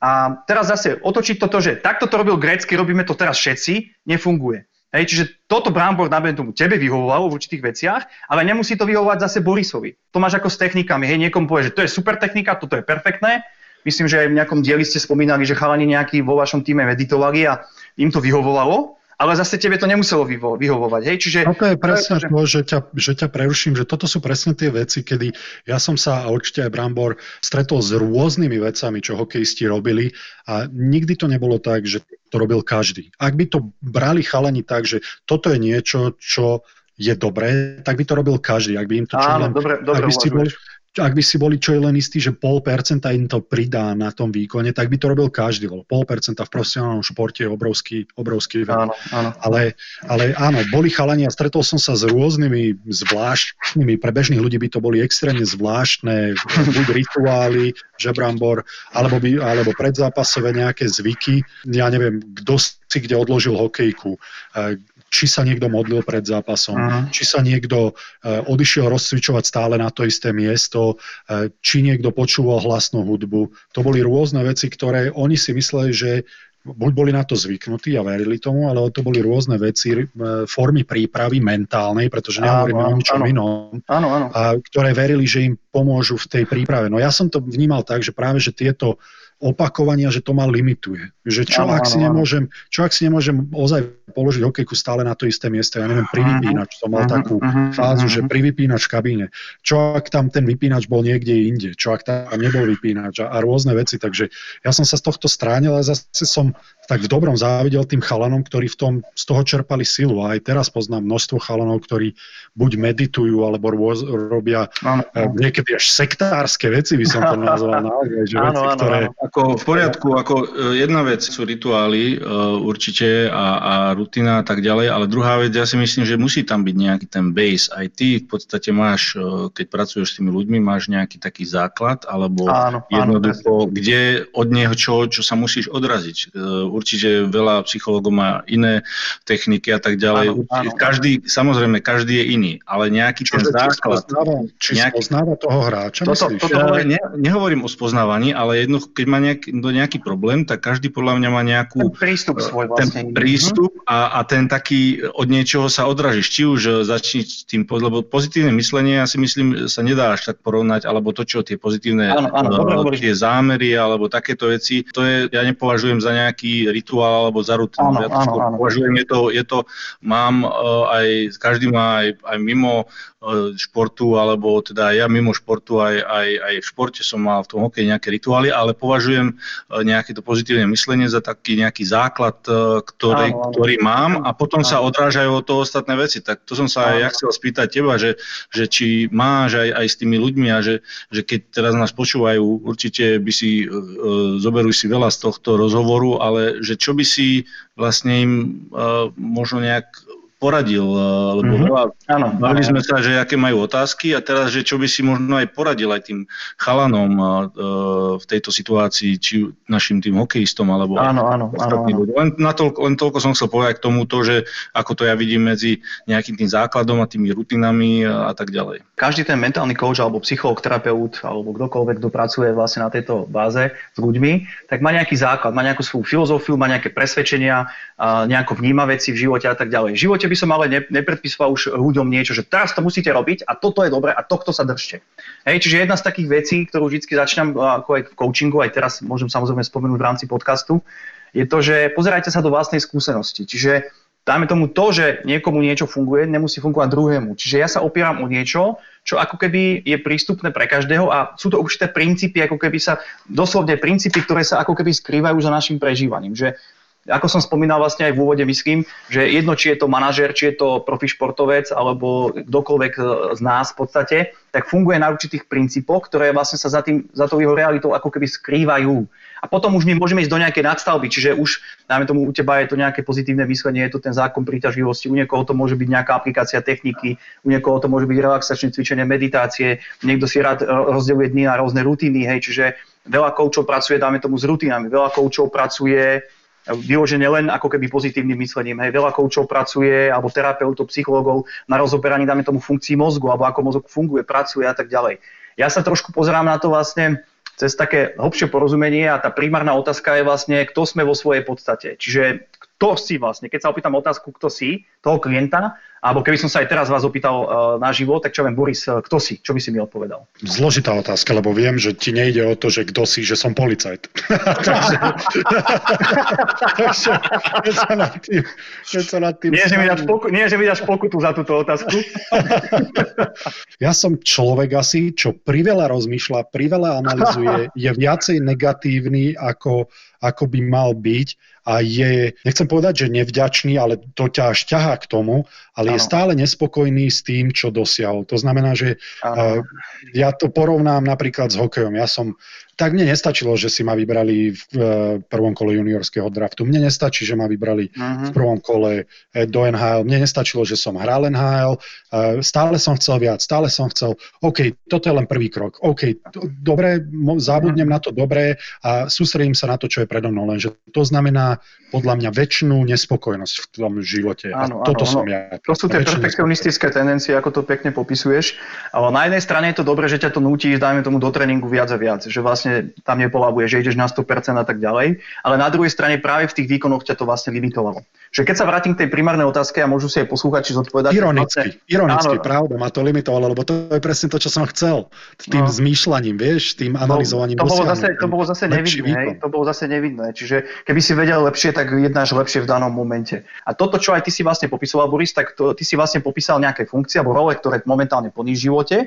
A teraz zase otočiť toto, že takto to robil grécky, robíme to teraz všetci, nefunguje. Hej, čiže toto Brambor na tomu tebe vyhovovalo v určitých veciach, ale nemusí to vyhovovať zase Borisovi. To máš ako s technikami. Hej, niekomu povie, že to je super technika, toto je perfektné. Myslím, že aj v nejakom dieli ste spomínali, že chalani nejakí vo vašom týme meditovali a im to vyhovovalo ale zase tebe to nemuselo vyho- vyhovovať. Hej? Čiže, no to je presne to, že... to že, ťa, že ťa preruším, že toto sú presne tie veci, kedy ja som sa, a určite aj Brambor, stretol s rôznymi vecami, čo hokejisti robili a nikdy to nebolo tak, že to robil každý. Ak by to brali chalani tak, že toto je niečo, čo je dobré, tak by to robil každý. Ak by im to čo Áno, len, dobre, dobre ak by ste boli, ak by si boli čo je len istý, že pol percenta im to pridá na tom výkone, tak by to robil každý, lebo pol percenta v profesionálnom športe je obrovský, obrovský veľa. Áno, áno. Ale, ale áno, boli chalani a stretol som sa s rôznymi zvláštnymi, pre bežných ľudí by to boli extrémne zvláštne, buď rituály, žebrambor, alebo, by, alebo predzápasové nejaké zvyky. Ja neviem, kto si kde odložil hokejku, či sa niekto modlil pred zápasom, uh-huh. či sa niekto uh, odišiel rozcvičovať stále na to isté miesto, uh, či niekto počúval hlasnú hudbu. To boli rôzne veci, ktoré oni si mysleli, že buď boli na to zvyknutí a verili tomu, ale to boli rôzne veci, e, formy prípravy mentálnej, pretože nehovoríme o ničom áno, inom, áno, áno. A, ktoré verili, že im pomôžu v tej príprave. No ja som to vnímal tak, že práve, že tieto opakovania, že to ma limituje. Že čo, ano, ak, si nemôžem, čo ak si nemôžem ozaj položiť hokejku stále na to isté miesto, ja neviem, pri vypínač, som mal uh-huh, takú uh-huh, fázu, že pri vypínač v kabíne, čo ak tam ten vypínač bol niekde inde, čo ak tam nebol vypínač? A, a rôzne veci, takže ja som sa z tohto stránil a zase som tak v dobrom závidel tým chalanom, ktorí v tom, z toho čerpali silu. A aj teraz poznám množstvo chalanov, ktorí buď meditujú, alebo rôz, robia ano, ano. niekedy až sektárske veci, by som to nazval. Naozaj, že ano, veci, ano, ktoré... Ako v poriadku, ako e, jedna vec sú rituály uh, určite a, a rutina a tak ďalej, ale druhá vec, ja si myslím, že musí tam byť nejaký ten base. Aj ty v podstate máš, keď pracuješ s tými ľuďmi, máš nejaký taký základ, alebo áno, jednoducho, áno, kde od neho čo, čo sa musíš odraziť. Určite veľa psychológov má iné techniky a tak ďalej. Áno, áno, každý, samozrejme, každý je iný, ale nejaký Čo ten základ... Či nejaký, spoznáva toho hráča, toto, toto hovorím, ne, nehovorím o spoznávaní, ale jedno, keď má nejaký, no nejaký problém, tak každý podľa mňa má nejakú... Ten prístup svoj vlastne. Ten prístup a, a ten taký od niečoho sa odražíš. Či už začni s tým, lebo pozitívne myslenie, ja si myslím, sa nedá až tak porovnať, alebo to, čo tie pozitívne áno, áno, uh, tie zámery, alebo takéto veci, to je, ja nepovažujem za nejaký rituál alebo za rutinu. Áno, ja to áno, áno. považujem, je to, je to mám uh, aj, každý má aj, aj mimo športu, alebo teda ja mimo športu, aj, aj, aj v športe som mal v tom hokeji nejaké rituály, ale považujem uh, nejaké to pozitívne myslenie za taký nejaký základ, uh, ktorý, áno, áno. ktorý mám a potom áno. sa odrážajú o to ostatné veci. Tak to som sa aj ja chcel spýtať teba, že, že či máš aj, aj s tými ľuďmi a že, že keď teraz nás počúvajú, určite by si, uh, zoberú si veľa z tohto rozhovoru, ale že čo by si vlastne im uh, možno nejak poradil, lebo mm-hmm. veľa, áno, bavili sme sa, že aké majú otázky a teraz, že čo by si možno aj poradil aj tým chalanom uh, v tejto situácii, či našim tým hokejistom, alebo áno, áno, áno, áno. Len, na toľko, len toľko som chcel povedať k tomu to, že ako to ja vidím medzi nejakým tým základom a tými rutinami a, a tak ďalej. Každý ten mentálny coach alebo psycholog, terapeut alebo kdokoľvek, kto pracuje vlastne na tejto báze s ľuďmi, tak má nejaký základ, má nejakú svoju filozofiu, má nejaké presvedčenia, nejako vníma veci v živote a tak ďalej. V živote by som ale ne, nepredpisoval už ľuďom niečo, že teraz to musíte robiť a toto je dobré a tohto sa držte. Hej, čiže jedna z takých vecí, ktorú vždy začínam ako aj v coachingu, aj teraz môžem samozrejme spomenúť v rámci podcastu, je to, že pozerajte sa do vlastnej skúsenosti. Čiže dáme tomu to, že niekomu niečo funguje, nemusí fungovať druhému. Čiže ja sa opieram o niečo, čo ako keby je prístupné pre každého a sú to určité princípy, ako keby sa, doslovne princípy, ktoré sa ako keby skrývajú za našim prežívaním. Že ako som spomínal vlastne aj v úvode, myslím, že jedno, či je to manažer, či je to profi športovec, alebo kdokoľvek z nás v podstate, tak funguje na určitých princípoch, ktoré vlastne sa za, tým, za tou jeho realitou ako keby skrývajú. A potom už my môžeme ísť do nejakej nadstavby, čiže už, dáme tomu, u teba je to nejaké pozitívne myslenie, je to ten zákon príťažlivosti, u niekoho to môže byť nejaká aplikácia techniky, u niekoho to môže byť relaxačné cvičenie, meditácie, niekto si rád rozdeľuje dny na rôzne rutiny, hej, čiže veľa koučov pracuje, dáme tomu, s rutinami, veľa koučov pracuje vyložene len ako keby pozitívnym myslením. Hej, veľa koučov pracuje, alebo terapeutov, psychológov na rozoberaní, dáme tomu funkcií mozgu, alebo ako mozog funguje, pracuje a tak ďalej. Ja sa trošku pozerám na to vlastne cez také hlbšie porozumenie a tá primárna otázka je vlastne, kto sme vo svojej podstate. Čiže kto si vlastne, keď sa opýtam otázku, kto si, toho klienta, alebo keby som sa aj teraz vás opýtal uh, na život, tak čo viem, Boris, uh, kto si? Čo by si mi odpovedal? Zložitá otázka, lebo viem, že ti nejde o to, že kto si, že som policajt. takže, takže sa nad tým, sa nad tým nie, že mi dáš poku, nie, že mi dáš pokutu za túto otázku. ja som človek asi, čo priveľa rozmýšľa, priveľa analizuje, je viacej negatívny, ako, ako by mal byť a je, nechcem povedať, že nevďačný, ale to ťa až ťahá k tomu, ale ano. je stále nespokojný s tým, čo dosiahol. To znamená, že uh, ja to porovnám napríklad s hokejom. Ja som tak mne nestačilo, že si ma vybrali v prvom kole juniorského draftu. Mne nestačí, že ma vybrali uh-huh. v mhm. prvom kole eh, do NHL. Mne nestačilo, že som hral NHL. Eh, stále som chcel viac, stále som chcel, OK, toto je len prvý krok. OK, to, dobre, zabudnem uh-huh. na to dobre a sústredím sa na to, čo je predo mnou. Lenže to znamená podľa mňa väčšinu nespokojnosť v tom živote. Áno, a toto áno, som ja. To sú tie perfekcionistické tendencie, ako to pekne popisuješ. Ale na jednej strane je to dobré, že ťa to nutí, dajme tomu do tréningu viac a viac. Že vlastne vlastne tam nepolabuje, že ideš na 100% a tak ďalej. Ale na druhej strane práve v tých výkonoch ťa to vlastne limitovalo. Že keď sa vrátim k tej primárnej otázke a môžu si aj posluchači zodpovedať. Ironicky, vlastne, ironicky, áno, pravda, ma to limitovalo, lebo to je presne to, čo som chcel. Tým no. zmýšľaním, vieš, tým analyzovaním. To, to, bolo zase, to bolo zase nevidné, hej, to bolo zase nevidné. Čiže keby si vedel lepšie, tak jednáš lepšie v danom momente. A toto, čo aj ty si vlastne popisoval, Boris, tak to, ty si vlastne popísal nejaké funkcie alebo role, ktoré momentálne plníš v živote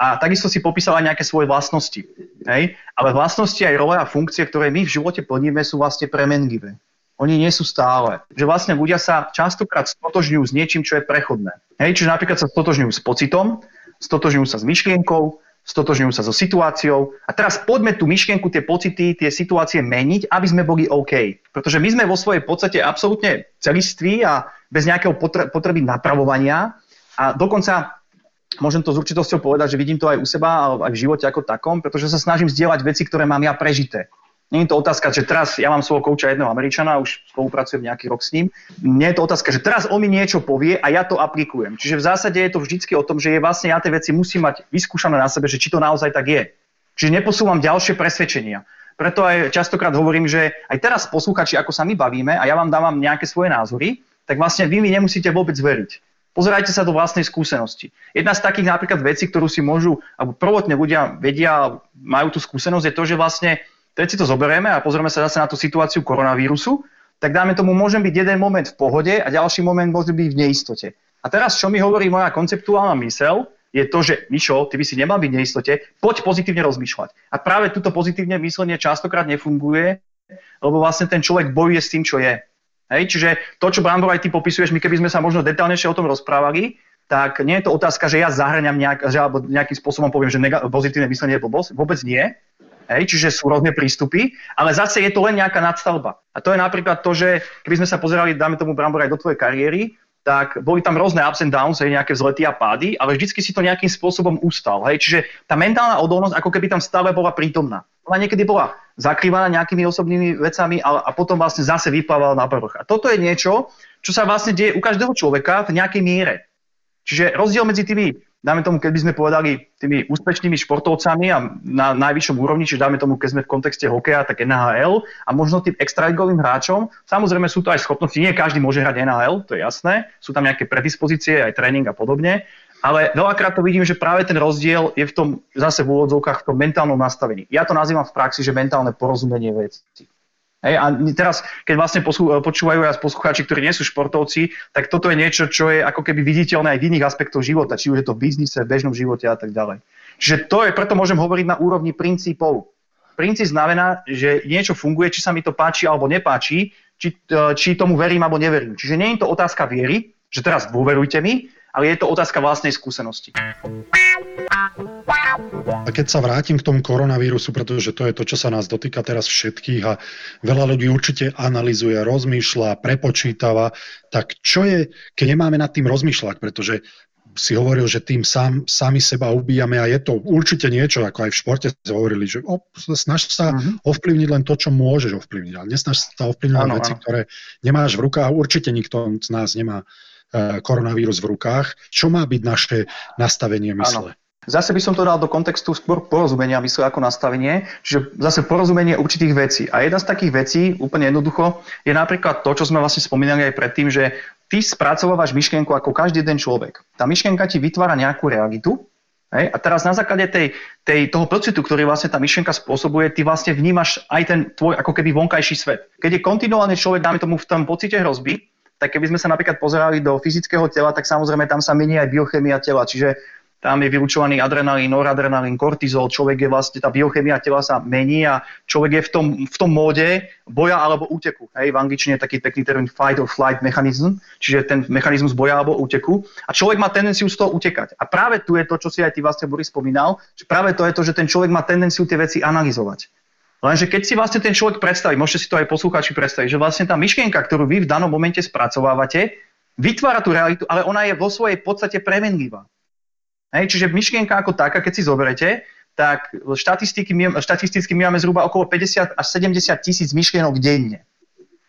a takisto si popísal aj nejaké svoje vlastnosti. Hej? Ale vlastnosti aj role a funkcie, ktoré my v živote plníme, sú vlastne premenlivé. Oni nie sú stále. Že vlastne ľudia sa častokrát stotožňujú s niečím, čo je prechodné. Hej, čiže napríklad sa stotožňujú s pocitom, stotožňujú sa s myšlienkou, stotožňujú sa so situáciou. A teraz poďme tú myšlienku, tie pocity, tie situácie meniť, aby sme boli OK. Pretože my sme vo svojej podstate absolútne celiství a bez nejakého potreby napravovania. A dokonca môžem to s určitosťou povedať, že vidím to aj u seba, aj v živote ako takom, pretože sa snažím zdieľať veci, ktoré mám ja prežité. Nie je to otázka, že teraz ja mám svojho kouča jedného Američana, už spolupracujem nejaký rok s ním. Nie je to otázka, že teraz on mi niečo povie a ja to aplikujem. Čiže v zásade je to vždycky o tom, že je vlastne ja tie veci musím mať vyskúšané na sebe, že či to naozaj tak je. Čiže neposúvam ďalšie presvedčenia. Preto aj častokrát hovorím, že aj teraz posluchači, ako sa my bavíme a ja vám dávam nejaké svoje názory, tak vlastne vy mi nemusíte vôbec veriť. Pozerajte sa do vlastnej skúsenosti. Jedna z takých napríklad vecí, ktorú si môžu, alebo prvotne ľudia vedia, majú tú skúsenosť, je to, že vlastne keď si to zoberieme a pozrieme sa zase na tú situáciu koronavírusu, tak dáme tomu, môžem byť jeden moment v pohode a ďalší moment môže byť v neistote. A teraz, čo mi hovorí moja konceptuálna mysel, je to, že Mišo, ty by si nemal byť v neistote, poď pozitívne rozmýšľať. A práve túto pozitívne myslenie častokrát nefunguje, lebo vlastne ten človek bojuje s tým, čo je. Hej, čiže to, čo Brambor aj ty popisuješ, my keby sme sa možno detálnejšie o tom rozprávali, tak nie je to otázka, že ja zahrňam nejak, že, alebo nejakým spôsobom poviem, že nega- pozitívne myslenie je blbosť. Vôbec nie. Hej, čiže sú rôzne prístupy, ale zase je to len nejaká nadstavba. A to je napríklad to, že keby sme sa pozerali, dáme tomu Brambor aj do tvojej kariéry, tak boli tam rôzne ups and downs, hej, nejaké vzlety a pády, ale vždycky si to nejakým spôsobom ustal. Hej. Čiže tá mentálna odolnosť ako keby tam stále bola prítomná. Ona niekedy bola zakrývaná nejakými osobnými vecami a, a potom vlastne zase vyplávala na povrch. A toto je niečo, čo sa vlastne deje u každého človeka v nejakej miere. Čiže rozdiel medzi tými dáme tomu, keď by sme povedali tými úspešnými športovcami a na najvyššom úrovni, čiže dáme tomu, keď sme v kontexte hokeja, tak NHL a možno tým extraligovým hráčom. Samozrejme sú to aj schopnosti, nie každý môže hrať NHL, to je jasné, sú tam nejaké predispozície, aj tréning a podobne, ale veľakrát to vidím, že práve ten rozdiel je v tom, zase v úvodzovkách, v tom mentálnom nastavení. Ja to nazývam v praxi, že mentálne porozumenie veci. Hej, a teraz, keď vlastne počúvajú aj poslucháči, ktorí nie sú športovci, tak toto je niečo, čo je ako keby viditeľné aj v iných aspektoch života, či už je to v biznise, v bežnom živote a tak ďalej. Čiže to je, preto môžem hovoriť na úrovni princípov. Princíp znamená, že niečo funguje, či sa mi to páči alebo nepáči, či, e, či tomu verím alebo neverím. Čiže nie je to otázka viery, že teraz dôverujte mi, ale je to otázka vlastnej skúsenosti. A keď sa vrátim k tomu koronavírusu, pretože to je to, čo sa nás dotýka teraz všetkých a veľa ľudí určite analizuje, rozmýšľa, prepočítava, tak čo je, keď nemáme nad tým rozmýšľať, pretože si hovoril, že tým sám, sami seba ubíjame a je to určite niečo, ako aj v športe hovorili, že o, snaž sa uh-huh. ovplyvniť len to, čo môžeš ovplyvniť, ale nesnaž sa ovplyvniť veci, ano. ktoré nemáš v rukách. Určite nikto z nás nemá E, koronavírus v rukách. Čo má byť naše nastavenie mysle? Ano. Zase by som to dal do kontextu skôr porozumenia mysle ako nastavenie, čiže zase porozumenie určitých vecí. A jedna z takých vecí, úplne jednoducho, je napríklad to, čo sme vlastne spomínali aj predtým, že ty spracovávaš myšlienku ako každý jeden človek. Tá myšlienka ti vytvára nejakú realitu, Hej? A teraz na základe tej, tej, toho pocitu, ktorý vlastne tá myšlienka spôsobuje, ty vlastne vnímaš aj ten tvoj ako keby vonkajší svet. Keď je kontinuálne človek, dáme tomu v tom pocite hrozby, tak keby sme sa napríklad pozerali do fyzického tela, tak samozrejme tam sa mení aj biochemia tela, čiže tam je vylučovaný adrenalín, noradrenalín, kortizol, človek je vlastne, tá biochemia tela sa mení a človek je v tom, v tom móde boja alebo úteku. Hej, v angličtine je taký pekný termín fight or flight mechanism, čiže ten mechanizmus boja alebo úteku. A človek má tendenciu z toho utekať. A práve tu je to, čo si aj ty vlastne Boris spomínal, že práve to je to, že ten človek má tendenciu tie veci analyzovať. Lenže keď si vlastne ten človek predstaví, môžete si to aj poslucháči predstaviť, že vlastne tá myšlienka, ktorú vy v danom momente spracovávate, vytvára tú realitu, ale ona je vo svojej podstate premenlivá. Hej, čiže myšlienka ako taká, keď si zoberete, tak štatisticky my, štatisticky my máme zhruba okolo 50 až 70 tisíc myšlienok denne.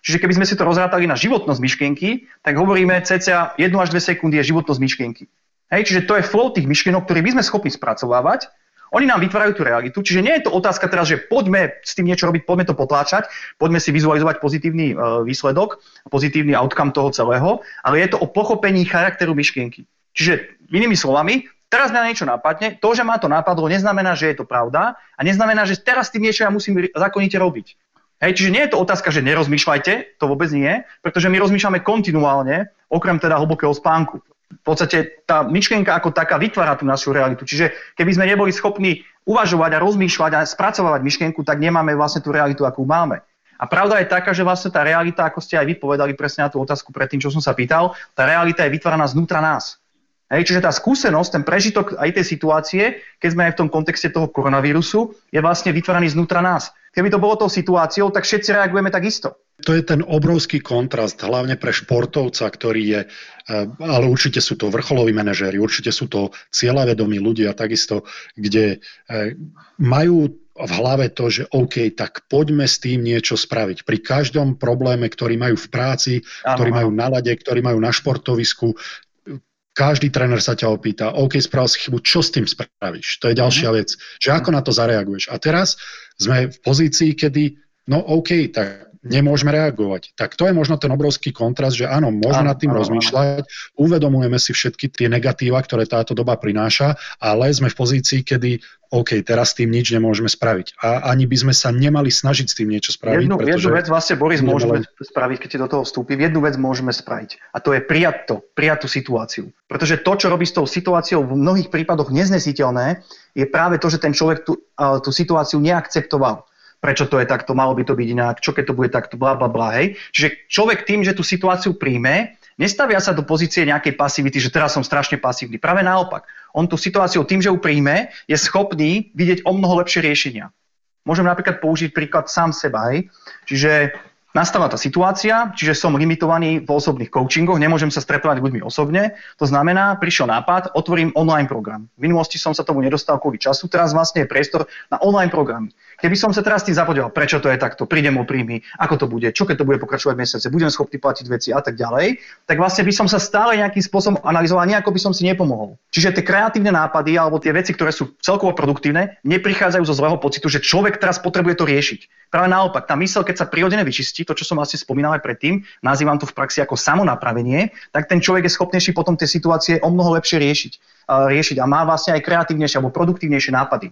Čiže keby sme si to rozrátali na životnosť myšlienky, tak hovoríme cca 1 až 2 sekundy je životnosť myšlienky. Hej, čiže to je flow tých myšlienok, ktoré by sme schopní spracovávať Oni nám vytvárajú tú realitu, čiže nie je to otázka teraz, že poďme s tým niečo robiť, poďme to potláčať, poďme si vizualizovať pozitívny uh, výsledok, pozitívny outcome toho celého, ale je to o pochopení charakteru myšlienky. Čiže inými slovami, teraz mňa niečo napadne, to, že ma to napadlo, neznamená, že je to pravda a neznamená, že teraz tým niečo ja musím zákonite robiť. Hej, čiže nie je to otázka, že nerozmýšľajte, to vôbec nie, pretože my rozmýšľame kontinuálne, okrem teda hlbokého spánku v podstate tá myšlienka ako taká vytvára tú našu realitu. Čiže keby sme neboli schopní uvažovať a rozmýšľať a spracovať myšlienku, tak nemáme vlastne tú realitu, akú máme. A pravda je taká, že vlastne tá realita, ako ste aj vy povedali presne na tú otázku predtým, čo som sa pýtal, tá realita je vytváraná znútra nás. Hej, čiže tá skúsenosť, ten prežitok aj tej situácie, keď sme aj v tom kontexte toho koronavírusu, je vlastne vytváraný znútra nás. Keby to bolo tou situáciou, tak všetci reagujeme takisto. To je ten obrovský kontrast, hlavne pre športovca, ktorý je, eh, ale určite sú to vrcholoví manažéri, určite sú to cieľavedomí ľudia takisto, kde eh, majú v hlave to, že OK, tak poďme s tým niečo spraviť. Pri každom probléme, ktorý majú v práci, ano, ktorý majú na lade, ktorý majú na športovisku, každý tréner sa ťa opýta, OK, spravil si chybu, čo s tým spravíš? To je ďalšia mm. vec, že ako na to zareaguješ. A teraz sme v pozícii, kedy, no OK, tak nemôžeme reagovať. Tak to je možno ten obrovský kontrast, že áno, môžeme nad tým áno, rozmýšľať, áno. uvedomujeme si všetky tie negatíva, ktoré táto doba prináša, ale sme v pozícii, kedy OK, teraz s tým nič nemôžeme spraviť. A ani by sme sa nemali snažiť s tým niečo spraviť. Jednu, jednu vec vlastne, Boris, môžeme spraviť, keď ti do toho vstúpi. Jednu vec môžeme spraviť. A to je prijať to, prijať tú situáciu. Pretože to, čo robí s tou situáciou v mnohých prípadoch neznesiteľné, je práve to, že ten človek tú, tú situáciu neakceptoval prečo to je takto, malo by to byť inak, čo keď to bude takto, bla bla bla, hej. Čiže človek tým, že tú situáciu príjme, nestavia sa do pozície nejakej pasivity, že teraz som strašne pasívny. Práve naopak. On tú situáciu tým, že ju príjme, je schopný vidieť o mnoho lepšie riešenia. Môžem napríklad použiť príklad sám seba. Hej. Čiže nastáva tá situácia, čiže som limitovaný v osobných coachingoch, nemôžem sa stretávať s ľuďmi osobne. To znamená, prišiel nápad, otvorím online program. V minulosti som sa tomu nedostal kvôli času, teraz vlastne je priestor na online programy. Keby som sa teraz tým zapodel, prečo to je takto, prídem o príjmy, ako to bude, čo keď to bude pokračovať mesiace, budem schopný platiť veci a tak ďalej, tak vlastne by som sa stále nejakým spôsobom analyzoval, nejako by som si nepomohol. Čiže tie kreatívne nápady alebo tie veci, ktoré sú celkovo produktívne, neprichádzajú zo zlého pocitu, že človek teraz potrebuje to riešiť. Práve naopak, tá mysel, keď sa prirodzene vyčistí, to, čo som asi spomínal aj predtým, nazývam to v praxi ako samonapravenie, tak ten človek je schopnejší potom tie situácie o mnoho lepšie riešiť, riešiť a má vlastne aj kreatívnejšie alebo produktívnejšie nápady.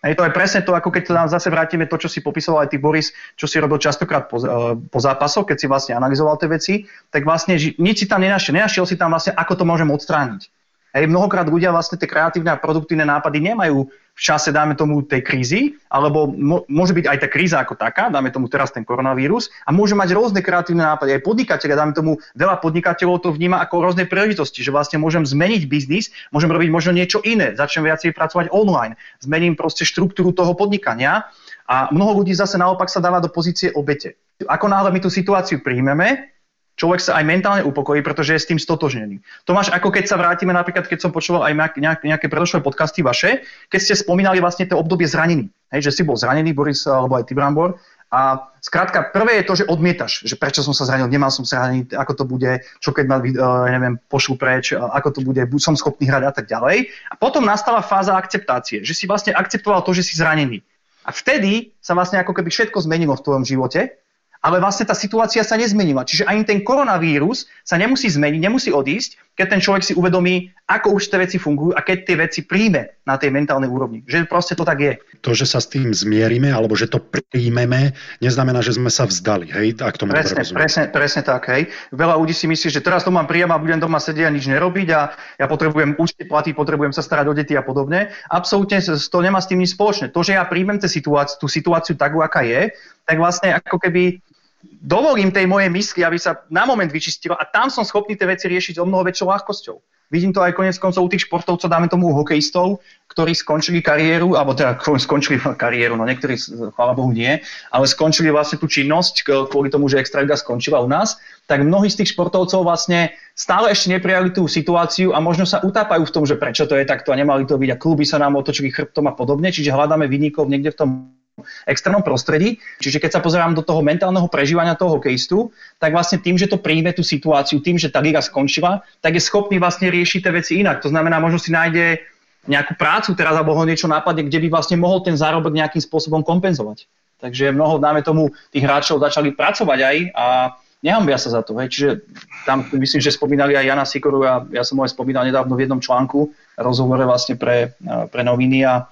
Hej, to je presne to, ako keď zase vrátime to, čo si popisoval aj ty Boris, čo si robil častokrát po, uh, po zápasoch, keď si vlastne analyzoval tie veci, tak vlastne nič si tam nenašiel. Nenašiel si tam vlastne, ako to môžem odstrániť. Hej, mnohokrát ľudia vlastne tie kreatívne a produktívne nápady nemajú v čase, dáme tomu, tej krízy, alebo môže byť aj tá kríza ako taká, dáme tomu teraz ten koronavírus, a môže mať rôzne kreatívne nápady. Aj podnikateľe, dáme tomu, veľa podnikateľov to vníma ako rôzne príležitosti, že vlastne môžem zmeniť biznis, môžem robiť možno niečo iné, začnem viacej pracovať online, zmením proste štruktúru toho podnikania a mnoho ľudí zase naopak sa dáva do pozície obete. Ako náhle my tú situáciu príjmeme, človek sa aj mentálne upokojí, pretože je s tým stotožnený. Tomáš, ako keď sa vrátime napríklad, keď som počúval aj nejaké, predošlé podcasty vaše, keď ste spomínali vlastne to obdobie zranení. Hej, že si bol zranený, Boris, alebo aj ty, Brambor. A skrátka, prvé je to, že odmietaš, že prečo som sa zranil, nemal som sa zranený, ako to bude, čo keď ma, uh, neviem, pošlu preč, uh, ako to bude, som schopný hrať a tak ďalej. A potom nastala fáza akceptácie, že si vlastne akceptoval to, že si zranený. A vtedy sa vlastne ako keby všetko zmenilo v tvojom živote ale vlastne tá situácia sa nezmenila. Čiže ani ten koronavírus sa nemusí zmeniť, nemusí odísť, keď ten človek si uvedomí, ako už tie veci fungujú a keď tie veci príjme na tej mentálnej úrovni. Že proste to tak je. To, že sa s tým zmierime, alebo že to príjmeme, neznamená, že sme sa vzdali. Hej? Ak tomu presne, presne, presne tak. Hej. Veľa ľudí si myslí, že teraz to mám príjem a budem doma sedieť a nič nerobiť a ja potrebujem účty platiť, potrebujem sa starať o deti a podobne. Absolútne to nemá s tým nič spoločné. To, že ja príjmem tú situáciu, tú situáciu tak, aká je, tak vlastne ako keby dovolím tej mojej mysli, aby sa na moment vyčistila a tam som schopný tie veci riešiť o mnoho väčšou ľahkosťou. Vidím to aj konec koncov u tých športovcov, dáme tomu hokejistov, ktorí skončili kariéru, alebo teda skončili kariéru, no niektorí, chvála Bohu, nie, ale skončili vlastne tú činnosť kvôli tomu, že Extraliga skončila u nás, tak mnohí z tých športovcov vlastne stále ešte neprijali tú situáciu a možno sa utápajú v tom, že prečo to je takto a nemali to byť a kluby sa nám otočili chrbtom a podobne, čiže hľadáme vynikov niekde v tom externom prostredí. Čiže keď sa pozerám do toho mentálneho prežívania toho hokejistu, tak vlastne tým, že to príjme tú situáciu, tým, že tá liga skončila, tak je schopný vlastne riešiť tie veci inak. To znamená, možno si nájde nejakú prácu teraz alebo ho niečo napadne, kde by vlastne mohol ten zárobok nejakým spôsobom kompenzovať. Takže mnoho, dáme tomu, tých hráčov začali pracovať aj a nehambia sa za to. Hej. Čiže tam myslím, že spomínali aj Jana Sikoru a ja som ho aj spomínal nedávno v jednom článku, rozhovore vlastne pre, pre noviny a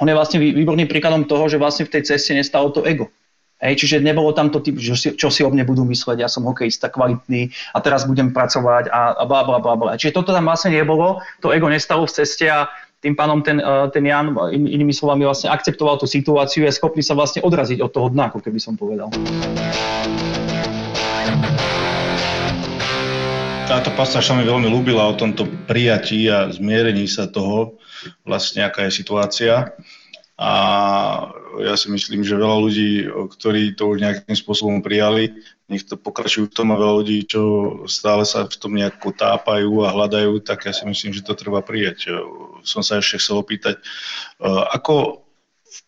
on je vlastne výborným príkladom toho, že vlastne v tej ceste nestalo to ego. Hej, čiže nebolo tam to typ, že si, čo si o mne budú mysleť, ja som hokejista kvalitný a teraz budem pracovať a, a bla bla bla bla. Čiže toto tam vlastne nebolo, to ego nestalo v ceste a tým pánom ten, eh, ten Jan, inými slovami, vlastne akceptoval tú situáciu a je schopný sa vlastne odraziť od toho dna, ako keby som povedal. Táto pasáž sa mi veľmi ľúbila o tomto prijatí a zmierení sa toho, vlastne aká je situácia. A ja si myslím, že veľa ľudí, ktorí to už nejakým spôsobom prijali, nech to pokračujú v tom a veľa ľudí, čo stále sa v tom nejako tápajú a hľadajú, tak ja si myslím, že to treba prijať. Som sa ešte chcel opýtať, ako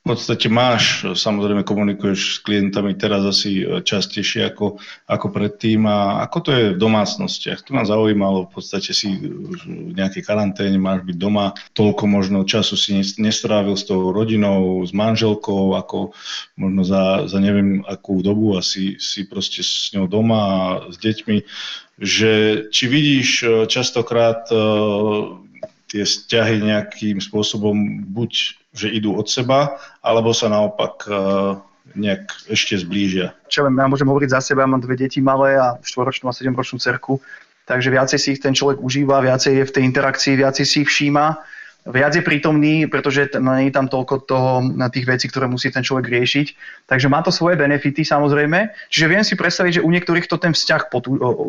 v podstate máš, samozrejme komunikuješ s klientami teraz asi e, častejšie ako, ako predtým. A ako to je v domácnostiach? To ma zaujímalo, v podstate si v nejakej karanténe, máš byť doma, toľko možno času si nestrávil s tou rodinou, s manželkou, ako možno za, za neviem akú dobu asi si proste s ňou doma a s deťmi, že či vidíš e, častokrát e, tie vzťahy nejakým spôsobom buď že idú od seba, alebo sa naopak uh, nejak ešte zblížia. Čo viem, ja môžem hovoriť za seba, mám dve deti malé a štvoročnú a sedemročnú cerku, takže viacej si ich ten človek užíva, viacej je v tej interakcii, viacej si ich všíma viac je prítomný, pretože nie je tam toľko toho, na tých vecí, ktoré musí ten človek riešiť. Takže má to svoje benefity samozrejme. Čiže viem si predstaviť, že u niektorých to ten vzťah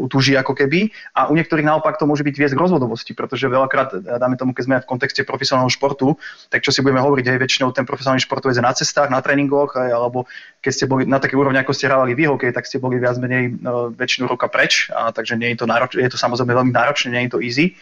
utúži ako keby a u niektorých naopak to môže byť viesť k rozvodovosti, pretože veľakrát, dáme tomu, keď sme v kontexte profesionálneho športu, tak čo si budeme hovoriť, aj väčšinou ten profesionálny športovec je na cestách, na tréningoch, aj, alebo keď ste boli na takej úrovni, ako ste hrávali vy hokej, tak ste boli viac menej no, väčšinu roka preč, a, takže nie je to náročné, je to samozrejme veľmi náročné, nie je to easy.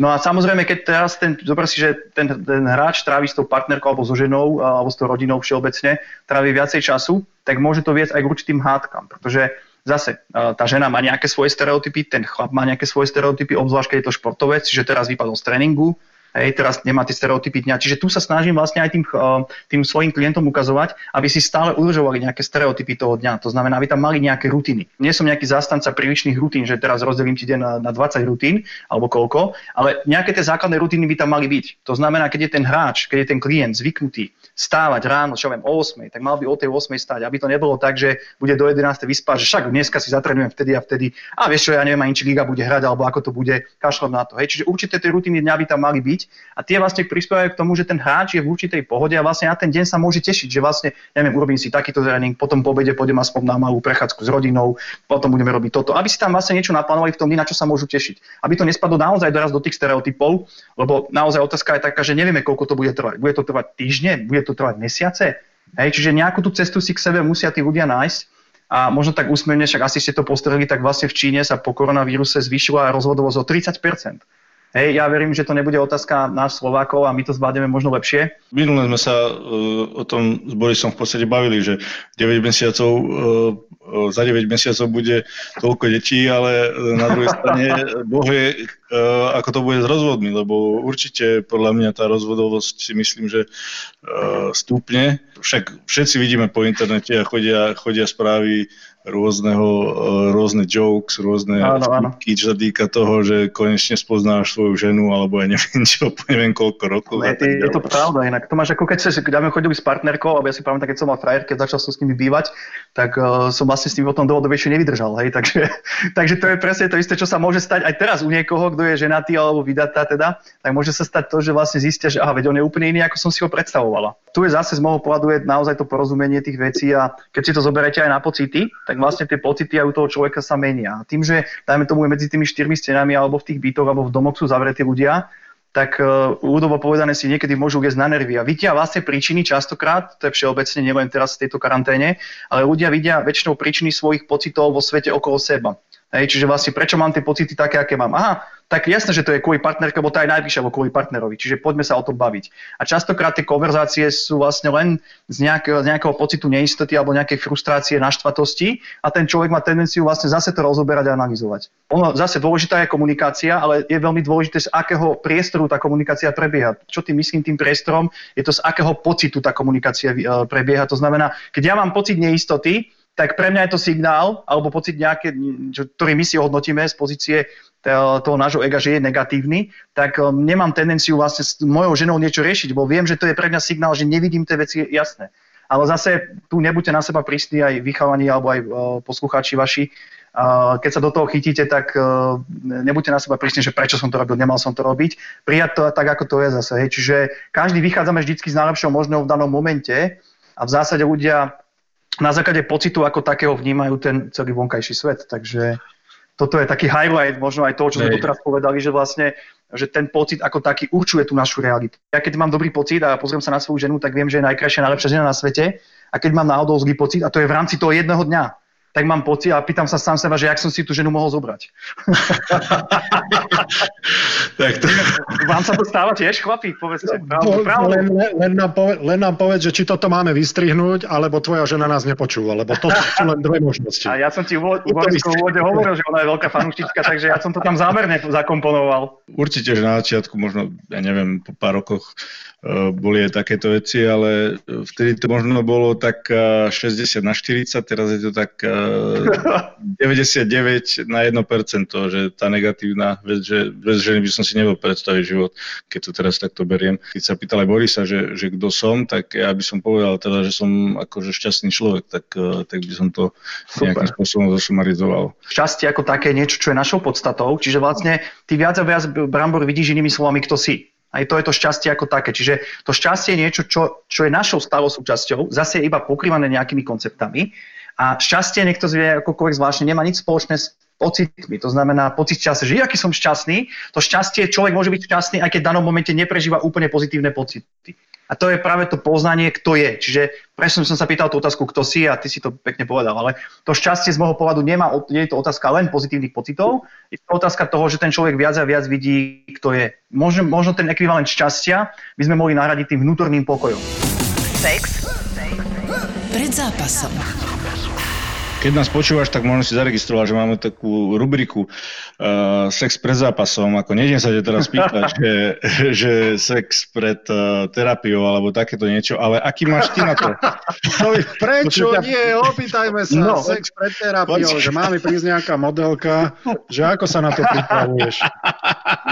No a samozrejme, keď teraz ten, zober si, že ten, ten hráč trávi s tou partnerkou alebo so ženou alebo s tou rodinou všeobecne, trávi viacej času, tak môže to viesť aj k určitým hádkam, pretože zase tá žena má nejaké svoje stereotypy, ten chlap má nejaké svoje stereotypy, obzvlášť keď je to športovec, že teraz vypadol z tréningu, Hej, teraz nemá tie stereotypy dňa. Čiže tu sa snažím vlastne aj tým, eh, tým svojim klientom ukazovať, aby si stále udržovali nejaké stereotypy toho dňa. To znamená, aby tam mali nejaké rutiny. Nie som nejaký zástanca prílišných rutín, že teraz rozdelím ti deň na, na 20 rutín alebo koľko, ale nejaké tie základné rutiny by tam mali byť. To znamená, keď je ten hráč, keď je ten klient zvyknutý stávať ráno, čo viem, o 8, tak mal by o tej 8 stať, aby to nebolo tak, že bude do 11 vyspať, že však dneska si zatrenujem vtedy a vtedy a vieš čo, ja neviem, ani či liga bude hrať, alebo ako to bude, kašľom na to. Hej. Čiže určite tie rutiny dňa by tam mali byť a tie vlastne prispievajú k tomu, že ten hráč je v určitej pohode a vlastne na ten deň sa môže tešiť, že vlastne, neviem, urobím si takýto tréning, potom po obede pôjdem aspoň na malú prechádzku s rodinou, potom budeme robiť toto, aby si tam vlastne niečo naplánovali v tom dni, na čo sa môžu tešiť. Aby to nespadlo naozaj doraz do tých stereotypov, lebo naozaj otázka je taká, že nevieme, koľko to bude trvať. Bude to trvať týždne, bude to trvať mesiace. Hej, čiže nejakú tú cestu si k sebe musia tí ľudia nájsť a možno tak úsmevne, však asi ste to postreli, tak vlastne v Číne sa po koronavíruse zvýšila rozvodovosť o 30 Hej, ja verím, že to nebude otázka nás Slovákov a my to zvládneme možno lepšie. Minulé sme sa uh, o tom s Borisom v podstate bavili, že 9 mesiacov, uh, za 9 mesiacov bude toľko detí, ale na druhej strane Boh vie, uh, ako to bude s rozvodmi, lebo určite podľa mňa tá rozvodovosť si myslím, že uh, stúpne. Však všetci vidíme po internete a chodia, chodia správy rôzneho, eh, rôzne jokes, rôzne áno, áno. čo sa týka toho, že konečne spoznáš svoju ženu, alebo ja neviem čo, neviem koľko rokov. Je, je, je to pravda, inak to máš ako keď sa, keď chodili s partnerkou, alebo ja si pamätám, keď som mal frajer, keď začal som s nimi bývať, tak uh, som vlastne s tým potom dlhodobejšie nevydržal, hej, takže, takže to je presne to isté, čo sa môže stať aj teraz u niekoho, kto je ženatý alebo vydatá teda, tak môže sa stať to, že vlastne zistia, že aha, veď on je úplne iný, ako som si ho predstavovala. Tu je zase z môjho pohľadu je naozaj to porozumenie tých vecí a keď si to zoberiete aj na pocity, tak vlastne tie pocity aj u toho človeka sa menia. A tým, že dajme tomu medzi tými štyrmi stenami alebo v tých bytoch alebo v domoch sú zavretí ľudia, tak uh, ľudovo povedané si niekedy môžu viesť na nervy. A vidia vlastne príčiny častokrát, to je všeobecne, nielen teraz v tejto karanténe, ale ľudia vidia väčšinou príčiny svojich pocitov vo svete okolo seba. Hej, čiže vlastne prečo mám tie pocity také, aké mám? Aha, tak jasné, že to je kvôli partnerke, lebo tá je najbližšia, alebo kvôli partnerovi. Čiže poďme sa o tom baviť. A častokrát tie konverzácie sú vlastne len z nejakého, z nejakého pocitu neistoty alebo nejakej frustrácie, naštvatosti a ten človek má tendenciu vlastne zase to rozoberať a analyzovať. Ono, zase dôležitá je komunikácia, ale je veľmi dôležité, z akého priestoru tá komunikácia prebieha. Čo tým myslím tým priestorom? Je to z akého pocitu tá komunikácia e, prebieha. To znamená, keď ja mám pocit neistoty, tak pre mňa je to signál, alebo pocit nejaké, ktorý my si hodnotíme z pozície toho nášho ega, že je negatívny, tak um, nemám tendenciu vlastne s mojou ženou niečo riešiť, bo viem, že to je pre mňa signál, že nevidím tie veci jasné. Ale zase tu nebuďte na seba prísni aj vychávaní alebo aj uh, poslucháči vaši. Keď sa do toho chytíte, tak uh, nebuďte na seba prísni, že prečo som to robil, nemal som to robiť. Prijať to tak, ako to je zase. Hej. Čiže každý vychádzame vždy z najlepšieho možného v danom momente a v zásade ľudia na základe pocitu ako takého vnímajú ten celý vonkajší svet. Takže toto je taký highlight možno aj toho, čo sme doteraz povedali, že vlastne že ten pocit ako taký určuje tú našu realitu. Ja keď mám dobrý pocit a pozriem sa na svoju ženu, tak viem, že je najkrajšia, najlepšia žena na svete. A keď mám náhodou zlý pocit, a to je v rámci toho jedného dňa, tak mám pocit a pýtam sa sám seba, že jak som si tú ženu mohol zobrať. tak to... Vám sa to stáva tiež, chlapí? Povedzte. No, len, len, nám povedz, len nám povedz, že či toto máme vystrihnúť, alebo tvoja žena nás nepočúva, lebo to sú len dve možnosti. A ja som ti v úvode hovoril, že ona je veľká fanúštička, takže ja som to tam zámerne zakomponoval. Určite, že na začiatku, možno, ja neviem, po pár rokoch boli aj takéto veci, ale vtedy to možno bolo tak 60 eh, na 40, teraz je to tak 99 eh, na 1%, že tá negatívna vec, že bez ženy by som si nevedel predstaviť život, keď to teraz takto beriem. Keď sa pýtal aj Borisa, že, že kto som, tak ja by som povedal teda, že som akože šťastný človek, tak, tak by som to Super. nejakým spôsobom zasumarizoval. Šťastie ako také niečo, čo je našou podstatou, čiže vlastne ty viac a viac Brambor vidíš inými slovami, kto si. Aj to je to šťastie ako také. Čiže to šťastie je niečo, čo, čo je našou stálou súčasťou, zase je iba pokrývané nejakými konceptami. A šťastie, niekto zvie akokoľvek zvláštne, nemá nič spoločné s pocitmi. To znamená pocit šťastia, že aký som šťastný, to šťastie, človek môže byť šťastný, aj keď v danom momente neprežíva úplne pozitívne pocity. A to je práve to poznanie, kto je. Čiže presne som sa pýtal tú otázku, kto si a ty si to pekne povedal, ale to šťastie z môjho pohľadu nemá, nie je to otázka len pozitívnych pocitov, je to otázka toho, že ten človek viac a viac vidí, kto je. Možno, možno ten ekvivalent šťastia by sme mohli nahradiť tým vnútorným pokojom. Sex. Pred zápasom. Keď nás počúvaš, tak možno si zaregistrovať, že máme takú rubriku uh, sex pred zápasom. Ako nejdem sa ťa teraz pýtať, že, že sex pred uh, terapiou alebo takéto niečo, ale aký máš ty na to? No, prečo nie? Opýtajme sa. No, sex pred terapiou, že máme prísť nejaká modelka, že ako sa na to pripravuješ?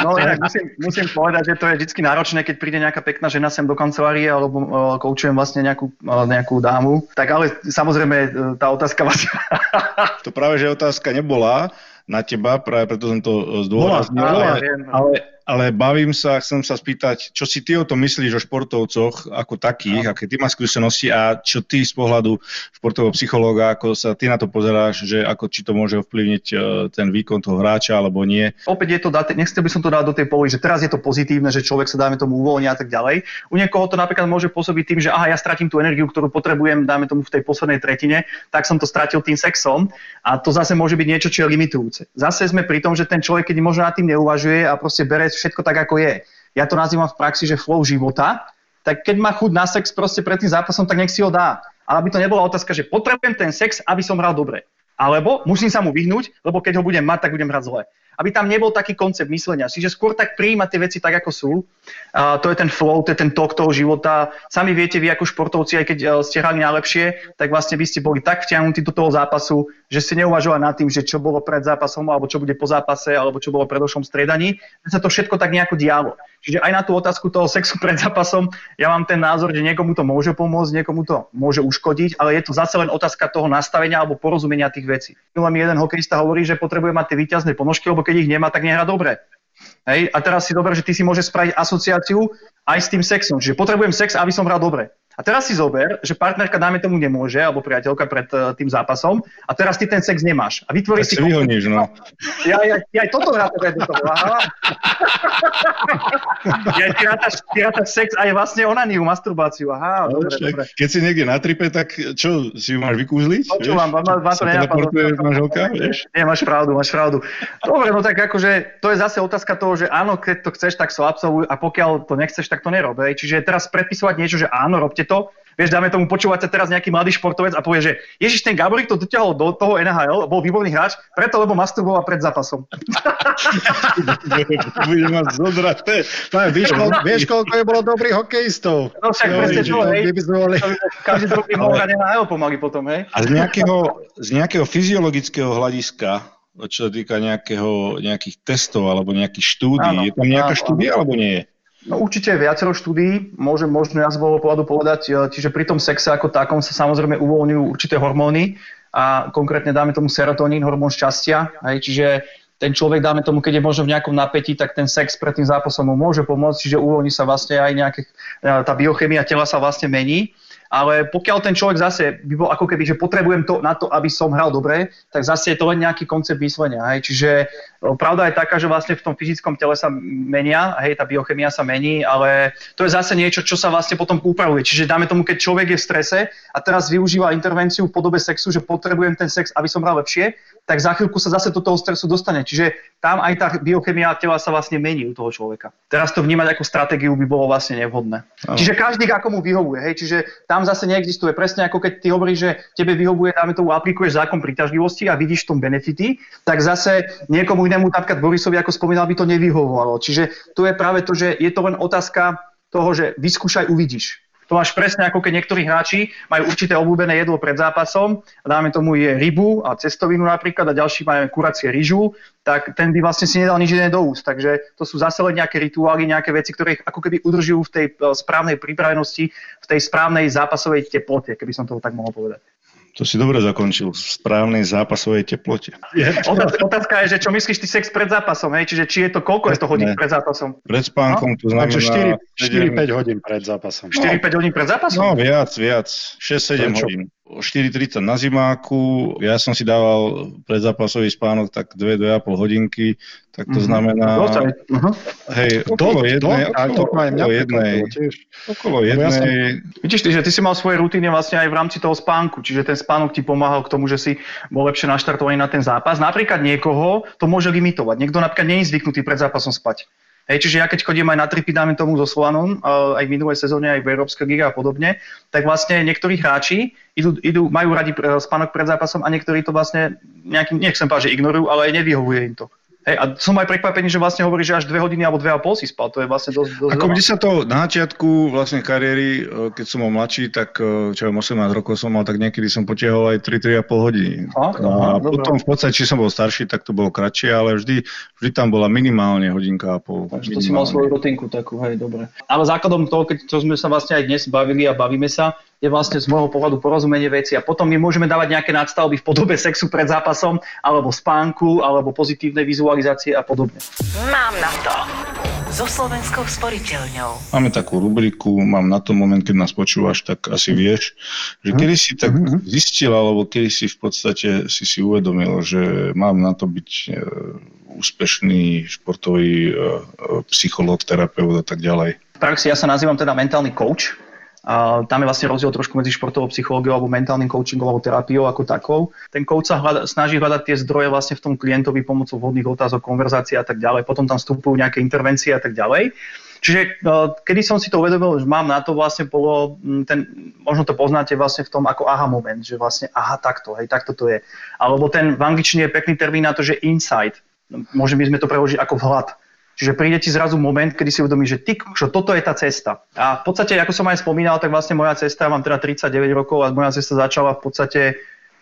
No inak musím, musím povedať, že to je vždy náročné, keď príde nejaká pekná žena sem do kancelárie alebo uh, koučujem vlastne nejakú, uh, nejakú dámu. Tak ale samozrejme uh, tá otázka vás to práve, že otázka nebola na teba, práve preto som to zdôraznil. Ale, ale, ale bavím sa, chcem sa spýtať, čo si ty o tom myslíš o športovcoch ako takých, no. aké ty máš skúsenosti a čo ty z pohľadu športového psychológa, ako sa ty na to pozeráš, že ako či to môže ovplyvniť e, ten výkon toho hráča alebo nie. Opäť je to, nechcel by som to dať do tej poli, že teraz je to pozitívne, že človek sa dáme tomu uvoľní a tak ďalej. U niekoho to napríklad môže pôsobiť tým, že aha, ja stratím tú energiu, ktorú potrebujem, dáme tomu v tej poslednej tretine, tak som to stratil tým sexom a to zase môže byť niečo, čo je limitujúce. Zase sme pri tom, že ten človek, keď možno nad tým neuvažuje a proste bere všetko tak, ako je. Ja to nazývam v praxi, že flow života, tak keď má chuť na sex proste pred tým zápasom, tak nech si ho dá. Ale aby to nebola otázka, že potrebujem ten sex, aby som hral dobre. Alebo musím sa mu vyhnúť, lebo keď ho budem mať, tak budem hrať zle aby tam nebol taký koncept myslenia. Čiže skôr tak prijímať tie veci tak, ako sú. A to je ten flow, to je ten tok toho života. Sami viete, vy ako športovci, aj keď e, ste hrali najlepšie, tak vlastne by ste boli tak vtiahnutí do toho zápasu, že ste neuvažovali nad tým, že čo bolo pred zápasom, alebo čo bude po zápase, alebo čo bolo pred predošlom striedaní. Že sa to všetko tak nejako dialo. Čiže aj na tú otázku toho sexu pred zápasom, ja mám ten názor, že niekomu to môže pomôcť, niekomu to môže uškodiť, ale je to zase len otázka toho nastavenia alebo porozumenia tých vecí. Len mi jeden hokejista hovorí, že potrebuje mať tie výťazné ponožky, lebo keď ich nemá, tak nehrá dobre. Hej? A teraz si dobre, že ty si môžeš spraviť asociáciu aj s tým sexom. Čiže potrebujem sex, aby som hral dobre. A teraz si zober, že partnerka dáme tomu nemôže, alebo priateľka pred uh, tým zápasom a teraz ty ten sex nemáš. A vytvorí Tak si... vyhoníš, no. Ja, ja, ja aj toto rátam do toho. Aha. Ja, ty, rátaš, ty rátaš sex aj vlastne onaníu, masturbáciu. Aha, No, dobre, dobre. Keď si niekde na tripe, tak čo, si ju máš vykúzliť? Počúvam, vám, vám to nenapadlo. teleportuje manželka, vieš? Nie, máš pravdu, máš pravdu. Dobre, no tak akože to je zase otázka toho, že áno, keď to chceš, tak so absolvuj a pokiaľ to nechceš, tak to nerob. Čiže teraz predpisovať niečo, že áno, robte to, Vieš, dáme tomu počúvať sa teraz nejaký mladý športovec a povie, že Ježiš, ten Gaborik to dotiahol do toho NHL, bol výborný hráč, preto lebo masturboval pred zápasom. Bude mať zodraté. Vieš, koľko, vieš, koľko je bolo dobrých hokejistov? No však presne to, hej. By sme boli... Každý druhý mohol hrať NHL pomaly potom, hej. A z nejakého, z nejakého fyziologického hľadiska, čo sa týka nejakého, nejakých testov alebo nejakých štúdí, Áno, je tam nejaká áno, štúdia alebo nie je? No určite viacero štúdií, môžem možno ja z môjho pohľadu povedať, e, čiže pri tom sexe ako takom sa samozrejme uvoľňujú určité hormóny a konkrétne dáme tomu serotonín, hormón šťastia, hej, čiže ten človek, dáme tomu, keď je možno v nejakom napätí, tak ten sex pred tým zápasom mu môže pomôcť, čiže uvoľní sa vlastne aj nejaké, e, tá biochemia tela sa vlastne mení. Ale pokiaľ ten človek zase by bol ako keby, že potrebujem to na to, aby som hral dobre, tak zase je to len nejaký koncept myslenia. Hej. Čiže o, pravda je taká, že vlastne v tom fyzickom tele sa menia, hej, tá biochemia sa mení, ale to je zase niečo, čo sa vlastne potom upravuje. Čiže dáme tomu, keď človek je v strese a teraz využíva intervenciu v podobe sexu, že potrebujem ten sex, aby som hral lepšie, tak za chvíľku sa zase do toho stresu dostane. Čiže tam aj tá biochemia tela sa vlastne mení u toho človeka. Teraz to vnímať ako stratégiu by bolo vlastne nevhodné. Áno. Čiže každý ako mu vyhovuje, hej, čiže tam zase neexistuje presne ako keď ty hovoríš, že tebe vyhovuje, dáme tomu aplikuješ zákon príťažlivosti a vidíš v tom benefity, tak zase niekomu inému, napríklad Borisovi, ako spomínal, by to nevyhovovalo. Čiže tu je práve to, že je to len otázka toho, že vyskúšaj, uvidíš. To máš presne ako keď niektorí hráči majú určité obľúbené jedlo pred zápasom, dáme tomu je rybu a cestovinu napríklad a ďalší majú kuracie ryžu, tak ten by vlastne si nedal nič iné do úst. Takže to sú zase len nejaké rituály, nejaké veci, ktoré ich ako keby udržujú v tej e, správnej pripravenosti, v tej správnej zápasovej teplote, keby som to tak mohol povedať. To si dobre zakončil. V správnej zápasovej teplote. Otázka, otázka je, že čo myslíš ty sex pred zápasom, hej? Čiže či je to koľko je to hodín Ne. pred zápasom? Pred spánkom to znamená... Takže 4, 4-5 4, hodín pred zápasom. 4-5 hodín pred zápasom? No viac, viac. 6-7 Prečo? hodín. 4.30 na zimáku, ja som si dával predzápasový spánok tak 2-2,5 hodinky, tak to Mhm. znamená, Dosť aj. Uh-huh. hej, okolo jednej, ale to okolo, aj mňa jednej, okolo som- jednej, Vidíš ty, že ty si mal svoje rutiny vlastne aj v rámci toho spánku, čiže ten spánok ti pomáhal k tomu, že si bol lepšie naštartovaný na ten zápas. Napríklad niekoho to môže limitovať. Niekto napríklad nie je zvyknutý pred zápasom spať. Hej, čiže ja keď chodím aj na tripy, dáme tomu so Slovanom, aj v minulej sezóne, aj v Európskej lige a podobne, tak vlastne niektorí hráči idú, idú, majú radi e, spánok pred zápasom a niektorí to vlastne nejakým, nechcem povedať, že ignorujú, ale aj nevyhovuje im to. Hej, a som aj prekvapený, že vlastne hovorí, že až 2 hodiny alebo 2,5 si spal. To je vlastne dosť, dosť Ako kde sa to na začiatku vlastne kariéry, e, keď som bol mladší, tak e, čo viem, 18 rokov som mal, tak niekedy som potiahol aj 3-3,5 hodiny. A Aha, dobre. potom v podstate, či som bol starší, tak to bolo kratšie, ale vždy, vždy tam bola minimálne hodinka a pol. Takže to si mal svoju rutinku takú, hej, dobre. Ale základom toho, keď to sme sa vlastne aj dnes bavili a bavíme sa, je vlastne z môjho pohľadu porozumenie veci a potom my môžeme dávať nejaké nadstavby v podobe sexu pred zápasom, alebo spánku, alebo pozitívnej vizualizácie a podobne. Mám na to. So Slovenskou sporiteľňou. Máme takú rubriku, mám na to moment, keď nás počúvaš, tak asi vieš, že kedy si tak zistil, alebo kedy si v podstate si si uvedomil, že mám na to byť e, úspešný športový e, e, psychológ, terapeut a tak ďalej. V praxi ja sa nazývam teda mentálny coach. A tam je vlastne rozdiel trošku medzi športovou psychológiou alebo mentálnym coachingom alebo terapiou ako takou. Ten coach sa hľada, snaží hľadať tie zdroje vlastne v tom klientovi pomocou vhodných otázok, konverzácií a tak ďalej. Potom tam vstupujú nejaké intervencie a tak ďalej. Čiže uh, kedy som si to uvedomil, že mám na to vlastne bolo ten, možno to poznáte vlastne v tom ako aha moment, že vlastne aha takto, hej, takto to je. Alebo ten v angličtine je pekný termín na to, že insight. Môžeme by sme to preložiť ako vhľad. Čiže príde ti zrazu moment, kedy si uvedomíš, že ty, že toto je tá cesta. A v podstate, ako som aj spomínal, tak vlastne moja cesta, mám teda 39 rokov a moja cesta začala v podstate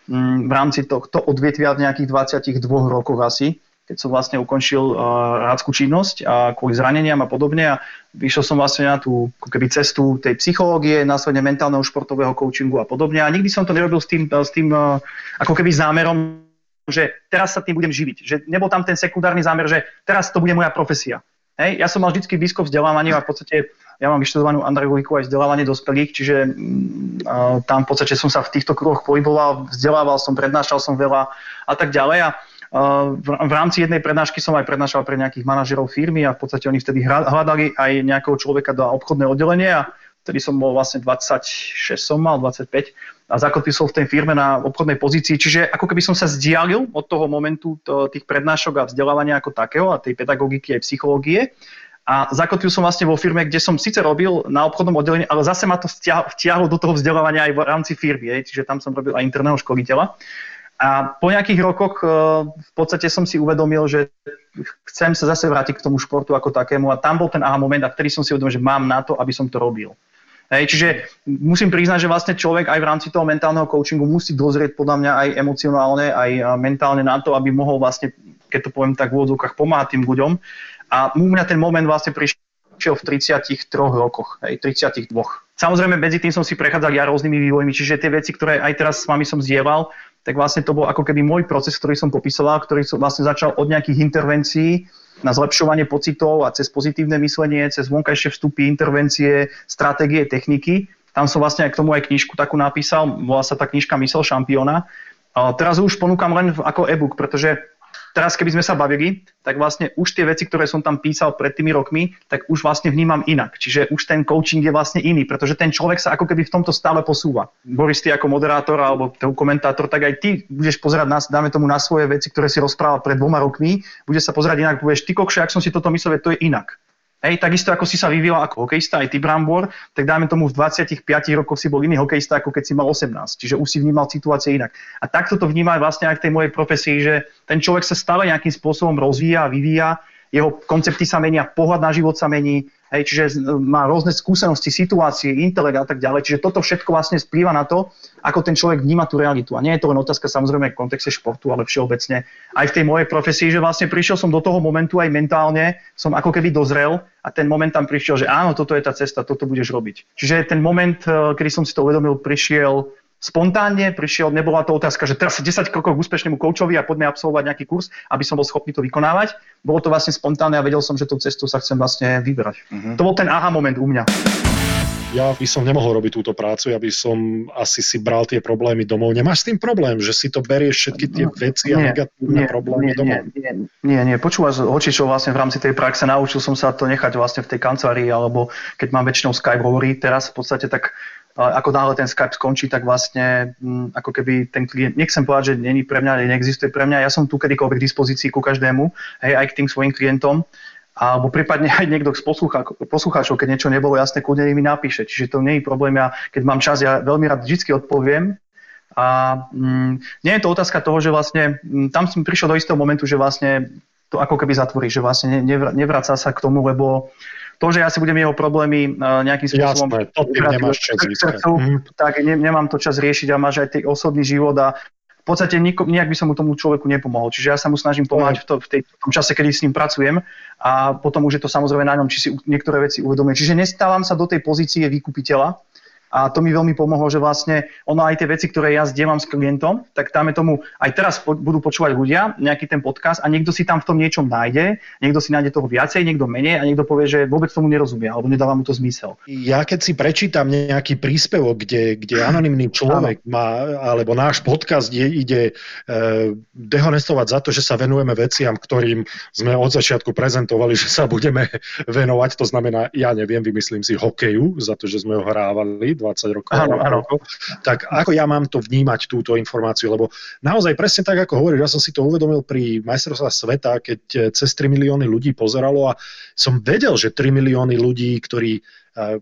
mm, v rámci tohto odvetvia v nejakých 22 rokoch asi, keď som vlastne ukončil uh, rádzku činnosť a kvôli zraneniam a podobne a vyšiel som vlastne na tú keby cestu tej psychológie, následne mentálneho športového coachingu a podobne a nikdy som to nerobil s tým, s tým uh, ako keby zámerom, že teraz sa tým budem živiť. Že nebol tam ten sekundárny zámer, že teraz to bude moja profesia. Hej, ja som mal vždy blízko vzdelávanie a v podstate ja mám vyštudovanú andragogiku aj vzdelávanie dospelých, čiže uh, tam v podstate som sa v týchto kruhoch pohyboval, vzdelával som, prednášal som veľa a tak ďalej. A uh, v, v rámci jednej prednášky som aj prednášal pre nejakých manažerov firmy a v podstate oni vtedy hľadali aj nejakého človeka do obchodného oddelenia a vtedy som bol vlastne 26 som mal, 25 a zakotvil v tej firme na obchodnej pozícii. Čiže ako keby som sa zdialil od toho momentu to, tých prednášok a vzdelávania ako takého a tej pedagogiky aj psychológie. A zakotvil som vlastne vo firme, kde som síce robil na obchodnom oddelení, ale zase ma to vtiahlo do toho vzdelávania aj v rámci firmy. Je. Čiže tam som robil aj interného školiteľa. A po nejakých rokoch e, v podstate som si uvedomil, že chcem sa zase vrátiť k tomu športu ako takému a tam bol ten aha moment a vtedy som si uvedomil, že mám na to, aby som to robil. Hej, čiže musím priznať, že vlastne človek aj v rámci toho mentálneho coachingu musí dozrieť podľa mňa aj emocionálne, aj mentálne na to, aby mohol vlastne, keď to poviem tak v úvodzovkách, pomáhať tým ľuďom. A u mňa ten moment vlastne prišiel v 33 rokoch, hej, 32. Samozrejme, medzi tým som si prechádzal ja rôznymi vývojmi, čiže tie veci, ktoré aj teraz s vami som zdieľal, tak vlastne to bol ako keby môj proces, ktorý som popisoval, ktorý som vlastne začal od nejakých intervencií, na zlepšovanie pocitov a cez pozitívne myslenie, cez vonkajšie vstupy, intervencie, stratégie, techniky. Tam som vlastne aj k tomu aj knižku takú napísal, volá sa tá knižka Mysel šampióna. Teraz už ponúkam len ako e-book, pretože teraz keby sme sa bavili, tak vlastne už tie veci, ktoré som tam písal pred tými rokmi, tak už vlastne vnímam inak. Čiže už ten coaching je vlastne iný, pretože ten človek sa ako keby v tomto stále posúva. Boris, ty ako moderátor alebo komentátor, tak aj ty budeš pozerať, na, dáme tomu na svoje veci, ktoré si rozprával pred dvoma rokmi, budeš sa pozerať inak, povieš, ty kokše, ak som si toto myslel, to je inak. Hej, takisto ako si sa vyvíjal ako hokejista, aj ty Brambor, tak dáme tomu v 25 rokoch si bol iný hokejista, ako keď si mal 18. Čiže už si vnímal situácie inak. A takto to vnímam vlastne aj v tej mojej profesii, že ten človek sa stále nejakým spôsobom rozvíja, vyvíja, jeho koncepty sa menia, pohľad na život sa mení, hej, čiže má rôzne skúsenosti, situácie, intelekt a tak ďalej. Čiže toto všetko vlastne splýva na to, ako ten človek vníma tú realitu. A nie je to len otázka samozrejme v kontexte športu, ale všeobecne aj v tej mojej profesii, že vlastne prišiel som do toho momentu aj mentálne, som ako keby dozrel a ten moment tam prišiel, že áno, toto je tá cesta, toto budeš robiť. Čiže ten moment, eh, kedy som si to uvedomil, prišiel spontánne prišiel, nebola to otázka, že teraz 10 krokov k úspešnému koučovi a poďme absolvovať nejaký kurz, aby som bol schopný to vykonávať. Bolo to vlastne spontánne a vedel som, že tou cestou sa chcem vlastne vybrať. Uh-huh. To bol ten aha moment u mňa. Ja by som nemohol robiť túto prácu, ja by som asi si bral tie problémy domov. Nemáš s tým problém, že si to berieš všetky tie no, veci a negatívne problémy nie, domov? Nie, nie, nie. Počúvaš, čo vlastne v rámci tej praxe naučil som sa to nechať vlastne v tej kancelárii, alebo keď mám väčšinou Skype hovorí teraz v podstate, tak ako náhle ten Skype skončí, tak vlastne mm, ako keby ten klient, nechcem povedať, že není pre mňa, neexistuje pre mňa, ja som tu kedykoľvek k dispozícii ku každému, hej, aj k tým svojim klientom, alebo prípadne aj niekto z poslucháčov, keď niečo nebolo jasné, kľudne mi napíše. Čiže to nie je problém, ja keď mám čas, ja veľmi rád vždy odpoviem, a mm, nie je to otázka toho, že vlastne mm, tam som prišiel do istého momentu, že vlastne to ako keby zatvorí, že vlastne nevraca sa k tomu, lebo to, že ja si budem jeho problémy uh, nejakým spôsobom... Jasné, to tým nemáš čas mm. Tak ne, nemám to čas riešiť a máš aj tej osobný život a v podstate niko, nejak by som mu tomu človeku nepomohol. Čiže ja sa mu snažím pomáhať v, to, v, tej, v tom čase, kedy s ním pracujem a potom už je to samozrejme na ňom, či si niektoré veci uvedomuje. Čiže nestávam sa do tej pozície vykupiteľa, a to mi veľmi pomohlo, že vlastne ono aj tie veci, ktoré ja zdieľam s klientom, tak dáme tomu, aj teraz po, budú počúvať ľudia nejaký ten podcast a niekto si tam v tom niečom nájde, niekto si nájde toho viacej, niekto menej a niekto povie, že vôbec tomu nerozumie alebo nedáva mu to zmysel. Ja keď si prečítam nejaký príspevok, kde, kde anonimný človek má, alebo náš podcast je, ide e, dehonestovať za to, že sa venujeme veciam, ktorým sme od začiatku prezentovali, že sa budeme venovať, to znamená, ja neviem, vymyslím si hokeju, za to, že sme ho hrávali 20 rokov. Áno, áno. Tak ako ja mám to vnímať, túto informáciu? Lebo naozaj presne tak, ako hovoríš, ja som si to uvedomil pri majstrovstvách sveta, keď eh, cez 3 milióny ľudí pozeralo a som vedel, že 3 milióny ľudí, ktorí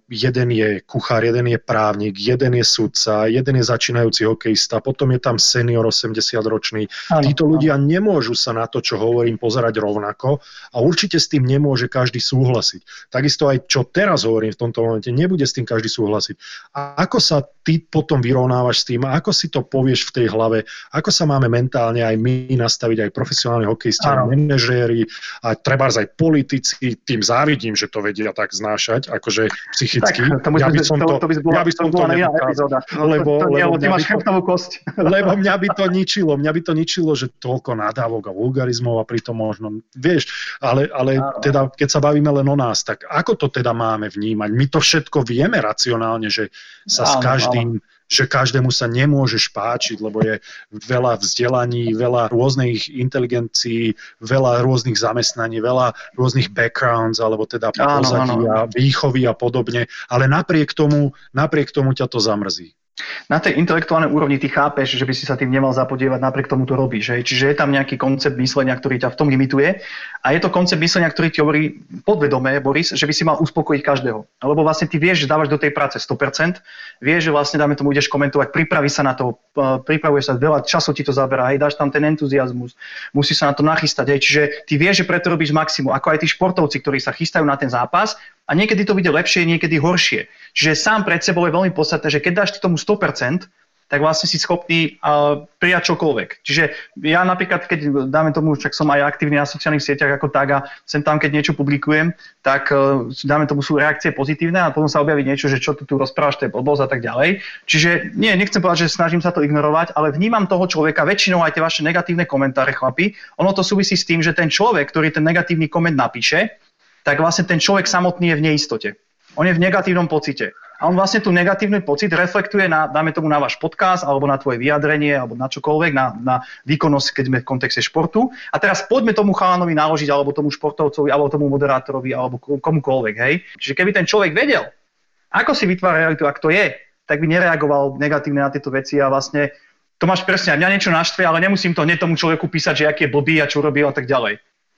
jeden je kuchár, jeden je právnik, jeden je sudca, jeden je začínajúci hokejista, potom je tam senior 80-ročný. Títo ľudia nemôžu sa na to, čo hovorím, pozerať rovnako a určite s tým nemôže každý súhlasiť. Takisto aj čo teraz hovorím v tomto momente, nebude s tým každý súhlasiť. A ako sa ty potom vyrovnávaš s tým, ako si to povieš v tej hlave, ako sa máme mentálne aj my nastaviť, aj profesionálni hokejisti, aj manažéri, a treba aj politici, tým závidím, že to vedia tak znášať, akože psychicky. Tak, to ja by som to, to, to, by bola, ja by som to. No, lebo, to, to, lebo, ty máš chrbtovú kosť. Lebo mňa by to ničilo, mňa by to ničilo, že toľko nadávok a vulgarizmov a pritom možno, vieš, ale, ale teda, keď sa bavíme len o nás, tak ako to teda máme vnímať? My to všetko vieme racionálne, že sa áno, s každým, áno. že každému sa nemôžeš páčiť, lebo je veľa vzdelaní, veľa rôznych inteligencií, veľa rôznych zamestnaní, veľa rôznych backgrounds, alebo teda pozadí a výchovy a podobne, ale napriek tomu, napriek tomu ťa to zamrzí na tej intelektuálnej úrovni ty chápeš, že by si sa tým nemal zapodievať, napriek tomu to robíš. Hej? Čiže je tam nejaký koncept myslenia, ktorý ťa v tom limituje a je to koncept myslenia, ktorý ti hovorí podvedome, Boris, že by si mal uspokojiť každého. Lebo vlastne ty vieš, že dávaš do tej práce 100%, vieš, že vlastne dáme tomu ideš komentovať, pripraví sa na to, pripravuješ sa, veľa času ti to zaberá, hej, dáš tam ten entuziasmus, musí sa na to nachystať. Hej? Čiže ty vieš, že preto robíš maximum, ako aj tí športovci, ktorí sa chystajú na ten zápas a niekedy to bude lepšie, niekedy horšie. Čiže sám pred sebou je veľmi podstatné, že keď dáš ty tomu 100%, tak vlastne si schopný uh, prijať čokoľvek. Čiže ja napríklad, keď dáme tomu, však som aj aktívny na sociálnych sieťach ako tak a sem tam, keď niečo publikujem, tak uh, dáme tomu sú reakcie pozitívne a potom sa objaví niečo, že čo tu, tu rozprávaš, to je blbosť a tak ďalej. Čiže nie, nechcem povedať, že snažím sa to ignorovať, ale vnímam toho človeka, väčšinou aj tie vaše negatívne komentáre, chlapi, ono to súvisí s tým, že ten človek, ktorý ten negatívny koment napíše, tak vlastne ten človek samotný je v neistote. On je v negatívnom pocite. A on vlastne tu negatívny pocit reflektuje na, dáme tomu na váš podcast, alebo na tvoje vyjadrenie, alebo na čokoľvek, na, na výkonnosť, keď sme v kontexte športu. A teraz poďme tomu chalanovi naložiť, alebo tomu športovcovi, alebo tomu moderátorovi, alebo komukoľvek, hej. Čiže keby ten človek vedel, ako si vytvára realitu, ak to je, tak by nereagoval negatívne na tieto veci a vlastne to máš presne, mňa niečo naštve, ale nemusím to hneď tomu človeku písať, že aký je blbý a čo robí a tak ďalej.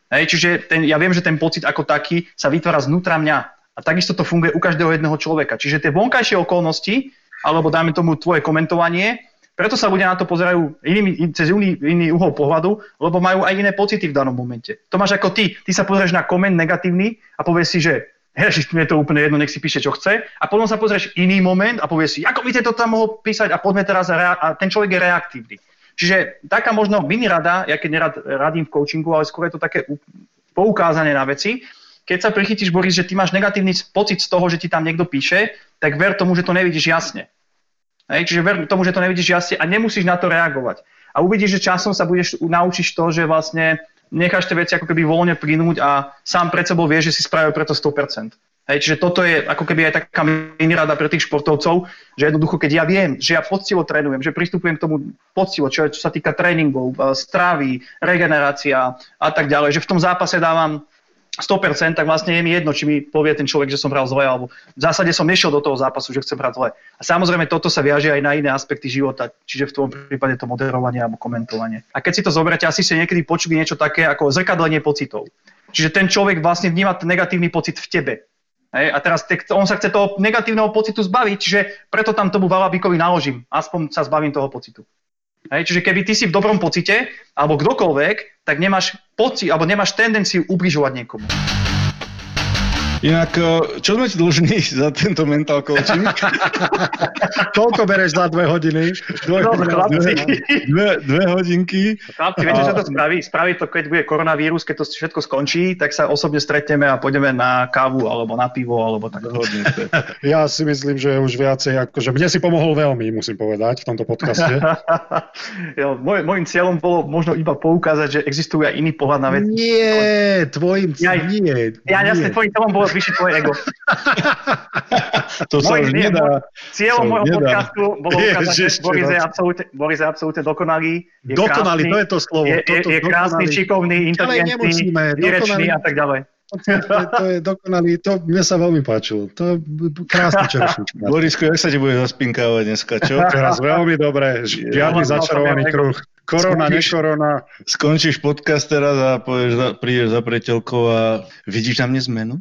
Hej, čiže ten, ja viem, že ten pocit ako taký sa vytvára znútra mňa. A takisto to funguje u každého jedného človeka. Čiže tie vonkajšie okolnosti, alebo dáme tomu tvoje komentovanie, preto sa ľudia na to pozerajú inými, cez iný, iný uhol pohľadu, lebo majú aj iné pocity v danom momente. To máš ako ty. Ty sa pozrieš na koment negatívny a povieš si, že Ježiš, mi je to úplne jedno, nech si píše, čo chce. A potom sa pozrieš iný moment a povieš si, ako by to tam mohol písať a poďme teraz, a ten človek je reaktívny. Čiže taká možno mini rada, ja keď nerad radím v coachingu, ale skôr je to také poukázanie na veci. Keď sa prichytíš, Boris, že ty máš negatívny pocit z toho, že ti tam niekto píše, tak ver tomu, že to nevidíš jasne. Hej, čiže ver tomu, že to nevidíš jasne a nemusíš na to reagovať. A uvidíš, že časom sa budeš naučiť to, že vlastne necháš tie veci ako keby voľne plynúť a sám pred sebou vieš, že si spravil preto 100%. Hej, čiže toto je ako keby aj taká mini rada pre tých športovcov, že jednoducho, keď ja viem, že ja poctivo trénujem, že pristupujem k tomu poctivo, čo, čo sa týka tréningov, e, stravy, regenerácia a tak ďalej, že v tom zápase dávam 100%, tak vlastne je mi jedno, či mi povie ten človek, že som hral zle, alebo v zásade som nešiel do toho zápasu, že chcem hrať zle. A samozrejme toto sa viaže aj na iné aspekty života, čiže v tom prípade to moderovanie alebo komentovanie. A keď si to zoberiete, asi ste niekedy počuli niečo také ako zrkadlenie pocitov. Čiže ten človek vlastne vníma ten negatívny pocit v tebe. Hej, a teraz on sa chce toho negatívneho pocitu zbaviť, čiže preto tam tomu Valabikovi naložím. Aspoň sa zbavím toho pocitu. Hej, čiže keby ty si v dobrom pocite, alebo kdokoľvek, tak nemáš pocit, alebo nemáš tendenciu ubližovať niekomu. Inak, čo sme ti dlžní za tento mental coaching? Koľko bereš za dve hodiny? Dve, no, dve, dve, dve hodinky. Chlapci, viete, čo to spraví? Spraví to, keď bude koronavírus, keď to všetko skončí, tak sa osobne stretneme a pôjdeme na kávu, alebo na pivo, alebo tak. Ja si myslím, že už viacej, akože mne si pomohol veľmi, musím povedať, v tomto podcaste. ja, môj, môjim cieľom bolo možno iba poukázať, že existuje aj iný pohľad na vec. Nie, tvojim cieľom ja, nie. Ja, jasne, tvojim cieľom bolo zvýšiť tvoje ego. to sa už nedá. Cieľom môjho podcastu bolo ukázať, že Boris je, absolútne, Boris je absolútne dokonalý. Je dokonalý, krásny, to je to slovo. Je, je, je krásny, šikovný, inteligentný, výrečný a tak ďalej. To, to je dokonalý, to mne sa veľmi páčilo. To je krásny čerešnička. Borisko, jak sa ti bude zaspinkávať dneska, čo? Teraz veľmi dobre, žiadny začarovaný kruh. Korona, skončíš, nekorona. Skončíš podcast teraz a povieš, prídeš za priateľkou a vidíš na mne zmenu?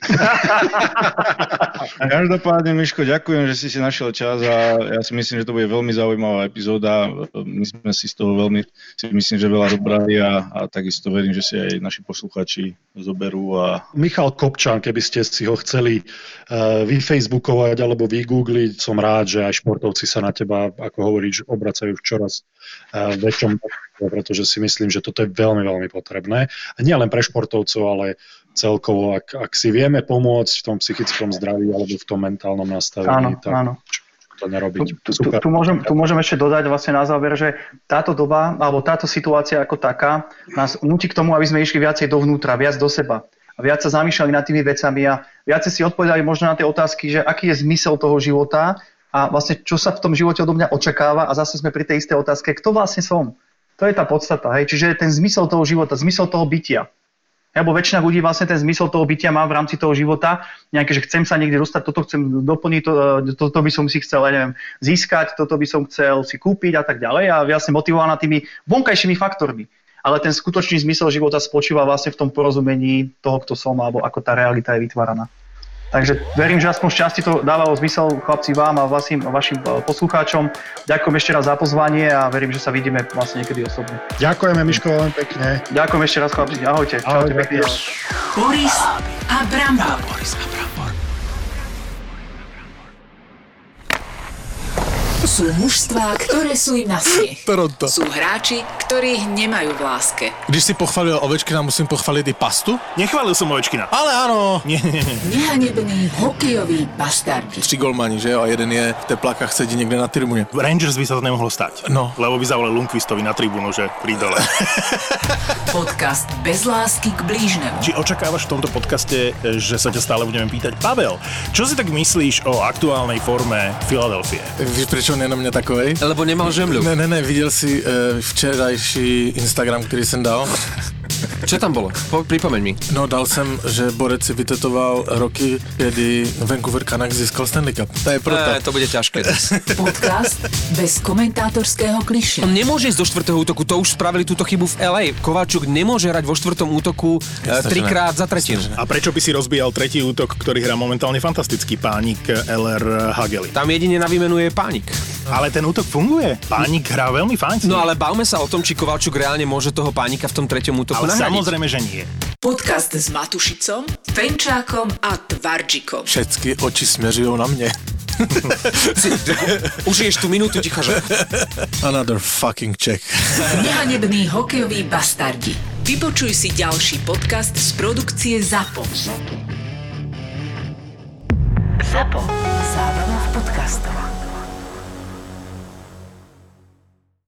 Každopádne, Miško, ďakujem, že si si našiel čas a ja si myslím, že to bude veľmi zaujímavá epizóda. My sme si z toho veľmi, si myslím, že veľa dobrali a, a takisto verím, že si aj naši posluchači zoberú. A... Michal Kopčan, keby ste si ho chceli uh, vyfacebookovať alebo vygoogliť, som rád, že aj športovci sa na teba, ako hovoríš, obracajú v čoraz uh, väčšom pretože si myslím, že toto je veľmi, veľmi potrebné. A nie len pre športovcov, ale celkovo, ak, ak si vieme pomôcť v tom psychickom zdraví alebo v tom mentálnom nastavení, áno, tak áno. to nerobiť. Tu, tu, tu, môžem, tu môžem ešte dodať vlastne na záver, že táto doba, alebo táto situácia ako taká nás nutí k tomu, aby sme išli viacej dovnútra, viac do seba a viac sa zamýšľali nad tými vecami a viac si odpovedali možno na tie otázky, že aký je zmysel toho života a vlastne čo sa v tom živote odo mňa očakáva a zase sme pri tej istej otázke, kto vlastne som. To je tá podstata. Hej? Čiže ten zmysel toho života, zmysel toho bytia. Lebo väčšina ľudí vlastne ten zmysel toho bytia má v rámci toho života, nejaké, že chcem sa niekde dostať, toto chcem doplniť, to, e, toto by som si chcel, ja neviem, získať, toto by som chcel si kúpiť a tak ďalej a vlastne motivovaná tými vonkajšími faktormi. Ale ten skutočný zmysel života spočíva vlastne v tom porozumení toho, kto som alebo ako tá realita je vytváraná. Takže verím, že aspoň šťastie to dávalo zmysel chlapci vám a vašim, vašim e, poslucháčom. Ďakujem ešte raz za pozvanie a verím, že sa vidíme vlastne niekedy osobne. Ďakujeme, Miško, veľmi pekne. Ďakujem ešte raz chlapci. Ahojte. Ahojte. Ahojte. Boris a Brambor. Boris a Brambor. Sú mužstvá, ktoré sú im na smiech. Toronto. Sú hráči, ktorých nemajú v láske. Když si pochválil Ovečkina, musím pochváliť i pastu? Nechválil som Ovečkina. Ale áno. Nie, nie, nie. Nehanební hokejoví bastardi. Tři golmani, že jo? A jeden je v teplakách sedí niekde na tribúne. Rangers by sa to nemohlo stať. No. Lebo by zavolali Lundqvistovi na tribúnu, že pri dole. Podcast bez lásky k blížnemu. Či očakávaš v tomto podcaste, že sa ťa stále budeme pýtať? Pavel, čo si tak myslíš o aktuálnej forme Filadelfie? Víš, prečo je na mňa takovej? Lebo nemal žemľu. Ne, ne, ne, videl si uh, včerajší Instagram, ktorý som dal? Čo tam bolo? Po, pripomeň mi. No, dal som, že Borec si vytetoval roky, kedy Vancouver Canucks získal Stanley Cup. To je proto. E, to bude ťažké. Podcast bez komentátorského kliše. On nemôže ísť do štvrtého útoku, to už spravili túto chybu v LA. Kováčuk nemôže hrať vo štvrtom útoku e, Jasne, trikrát za tretinu. A prečo by si rozbíjal tretí útok, ktorý hrá momentálne fantastický pánik LR Hageli? Tam jedine na výmenu je pánik. Ale ten útok funguje. Pánik hrá veľmi fajn. No ale bavme sa o tom, či Kováčuk reálne môže toho pánika v tom treťom útoku ale nahradiť. samozrejme, že nie. Podcast s Matušicom, Fenčákom a Tvarčikom. Všetky oči smeřujú na mne. Užiješ tú minútu ticha, že... Another fucking check. Nehanební hokejoví bastardi. Vypočuj si ďalší podcast z produkcie ZAPO. ZAPO. Zábrná v podcastovách.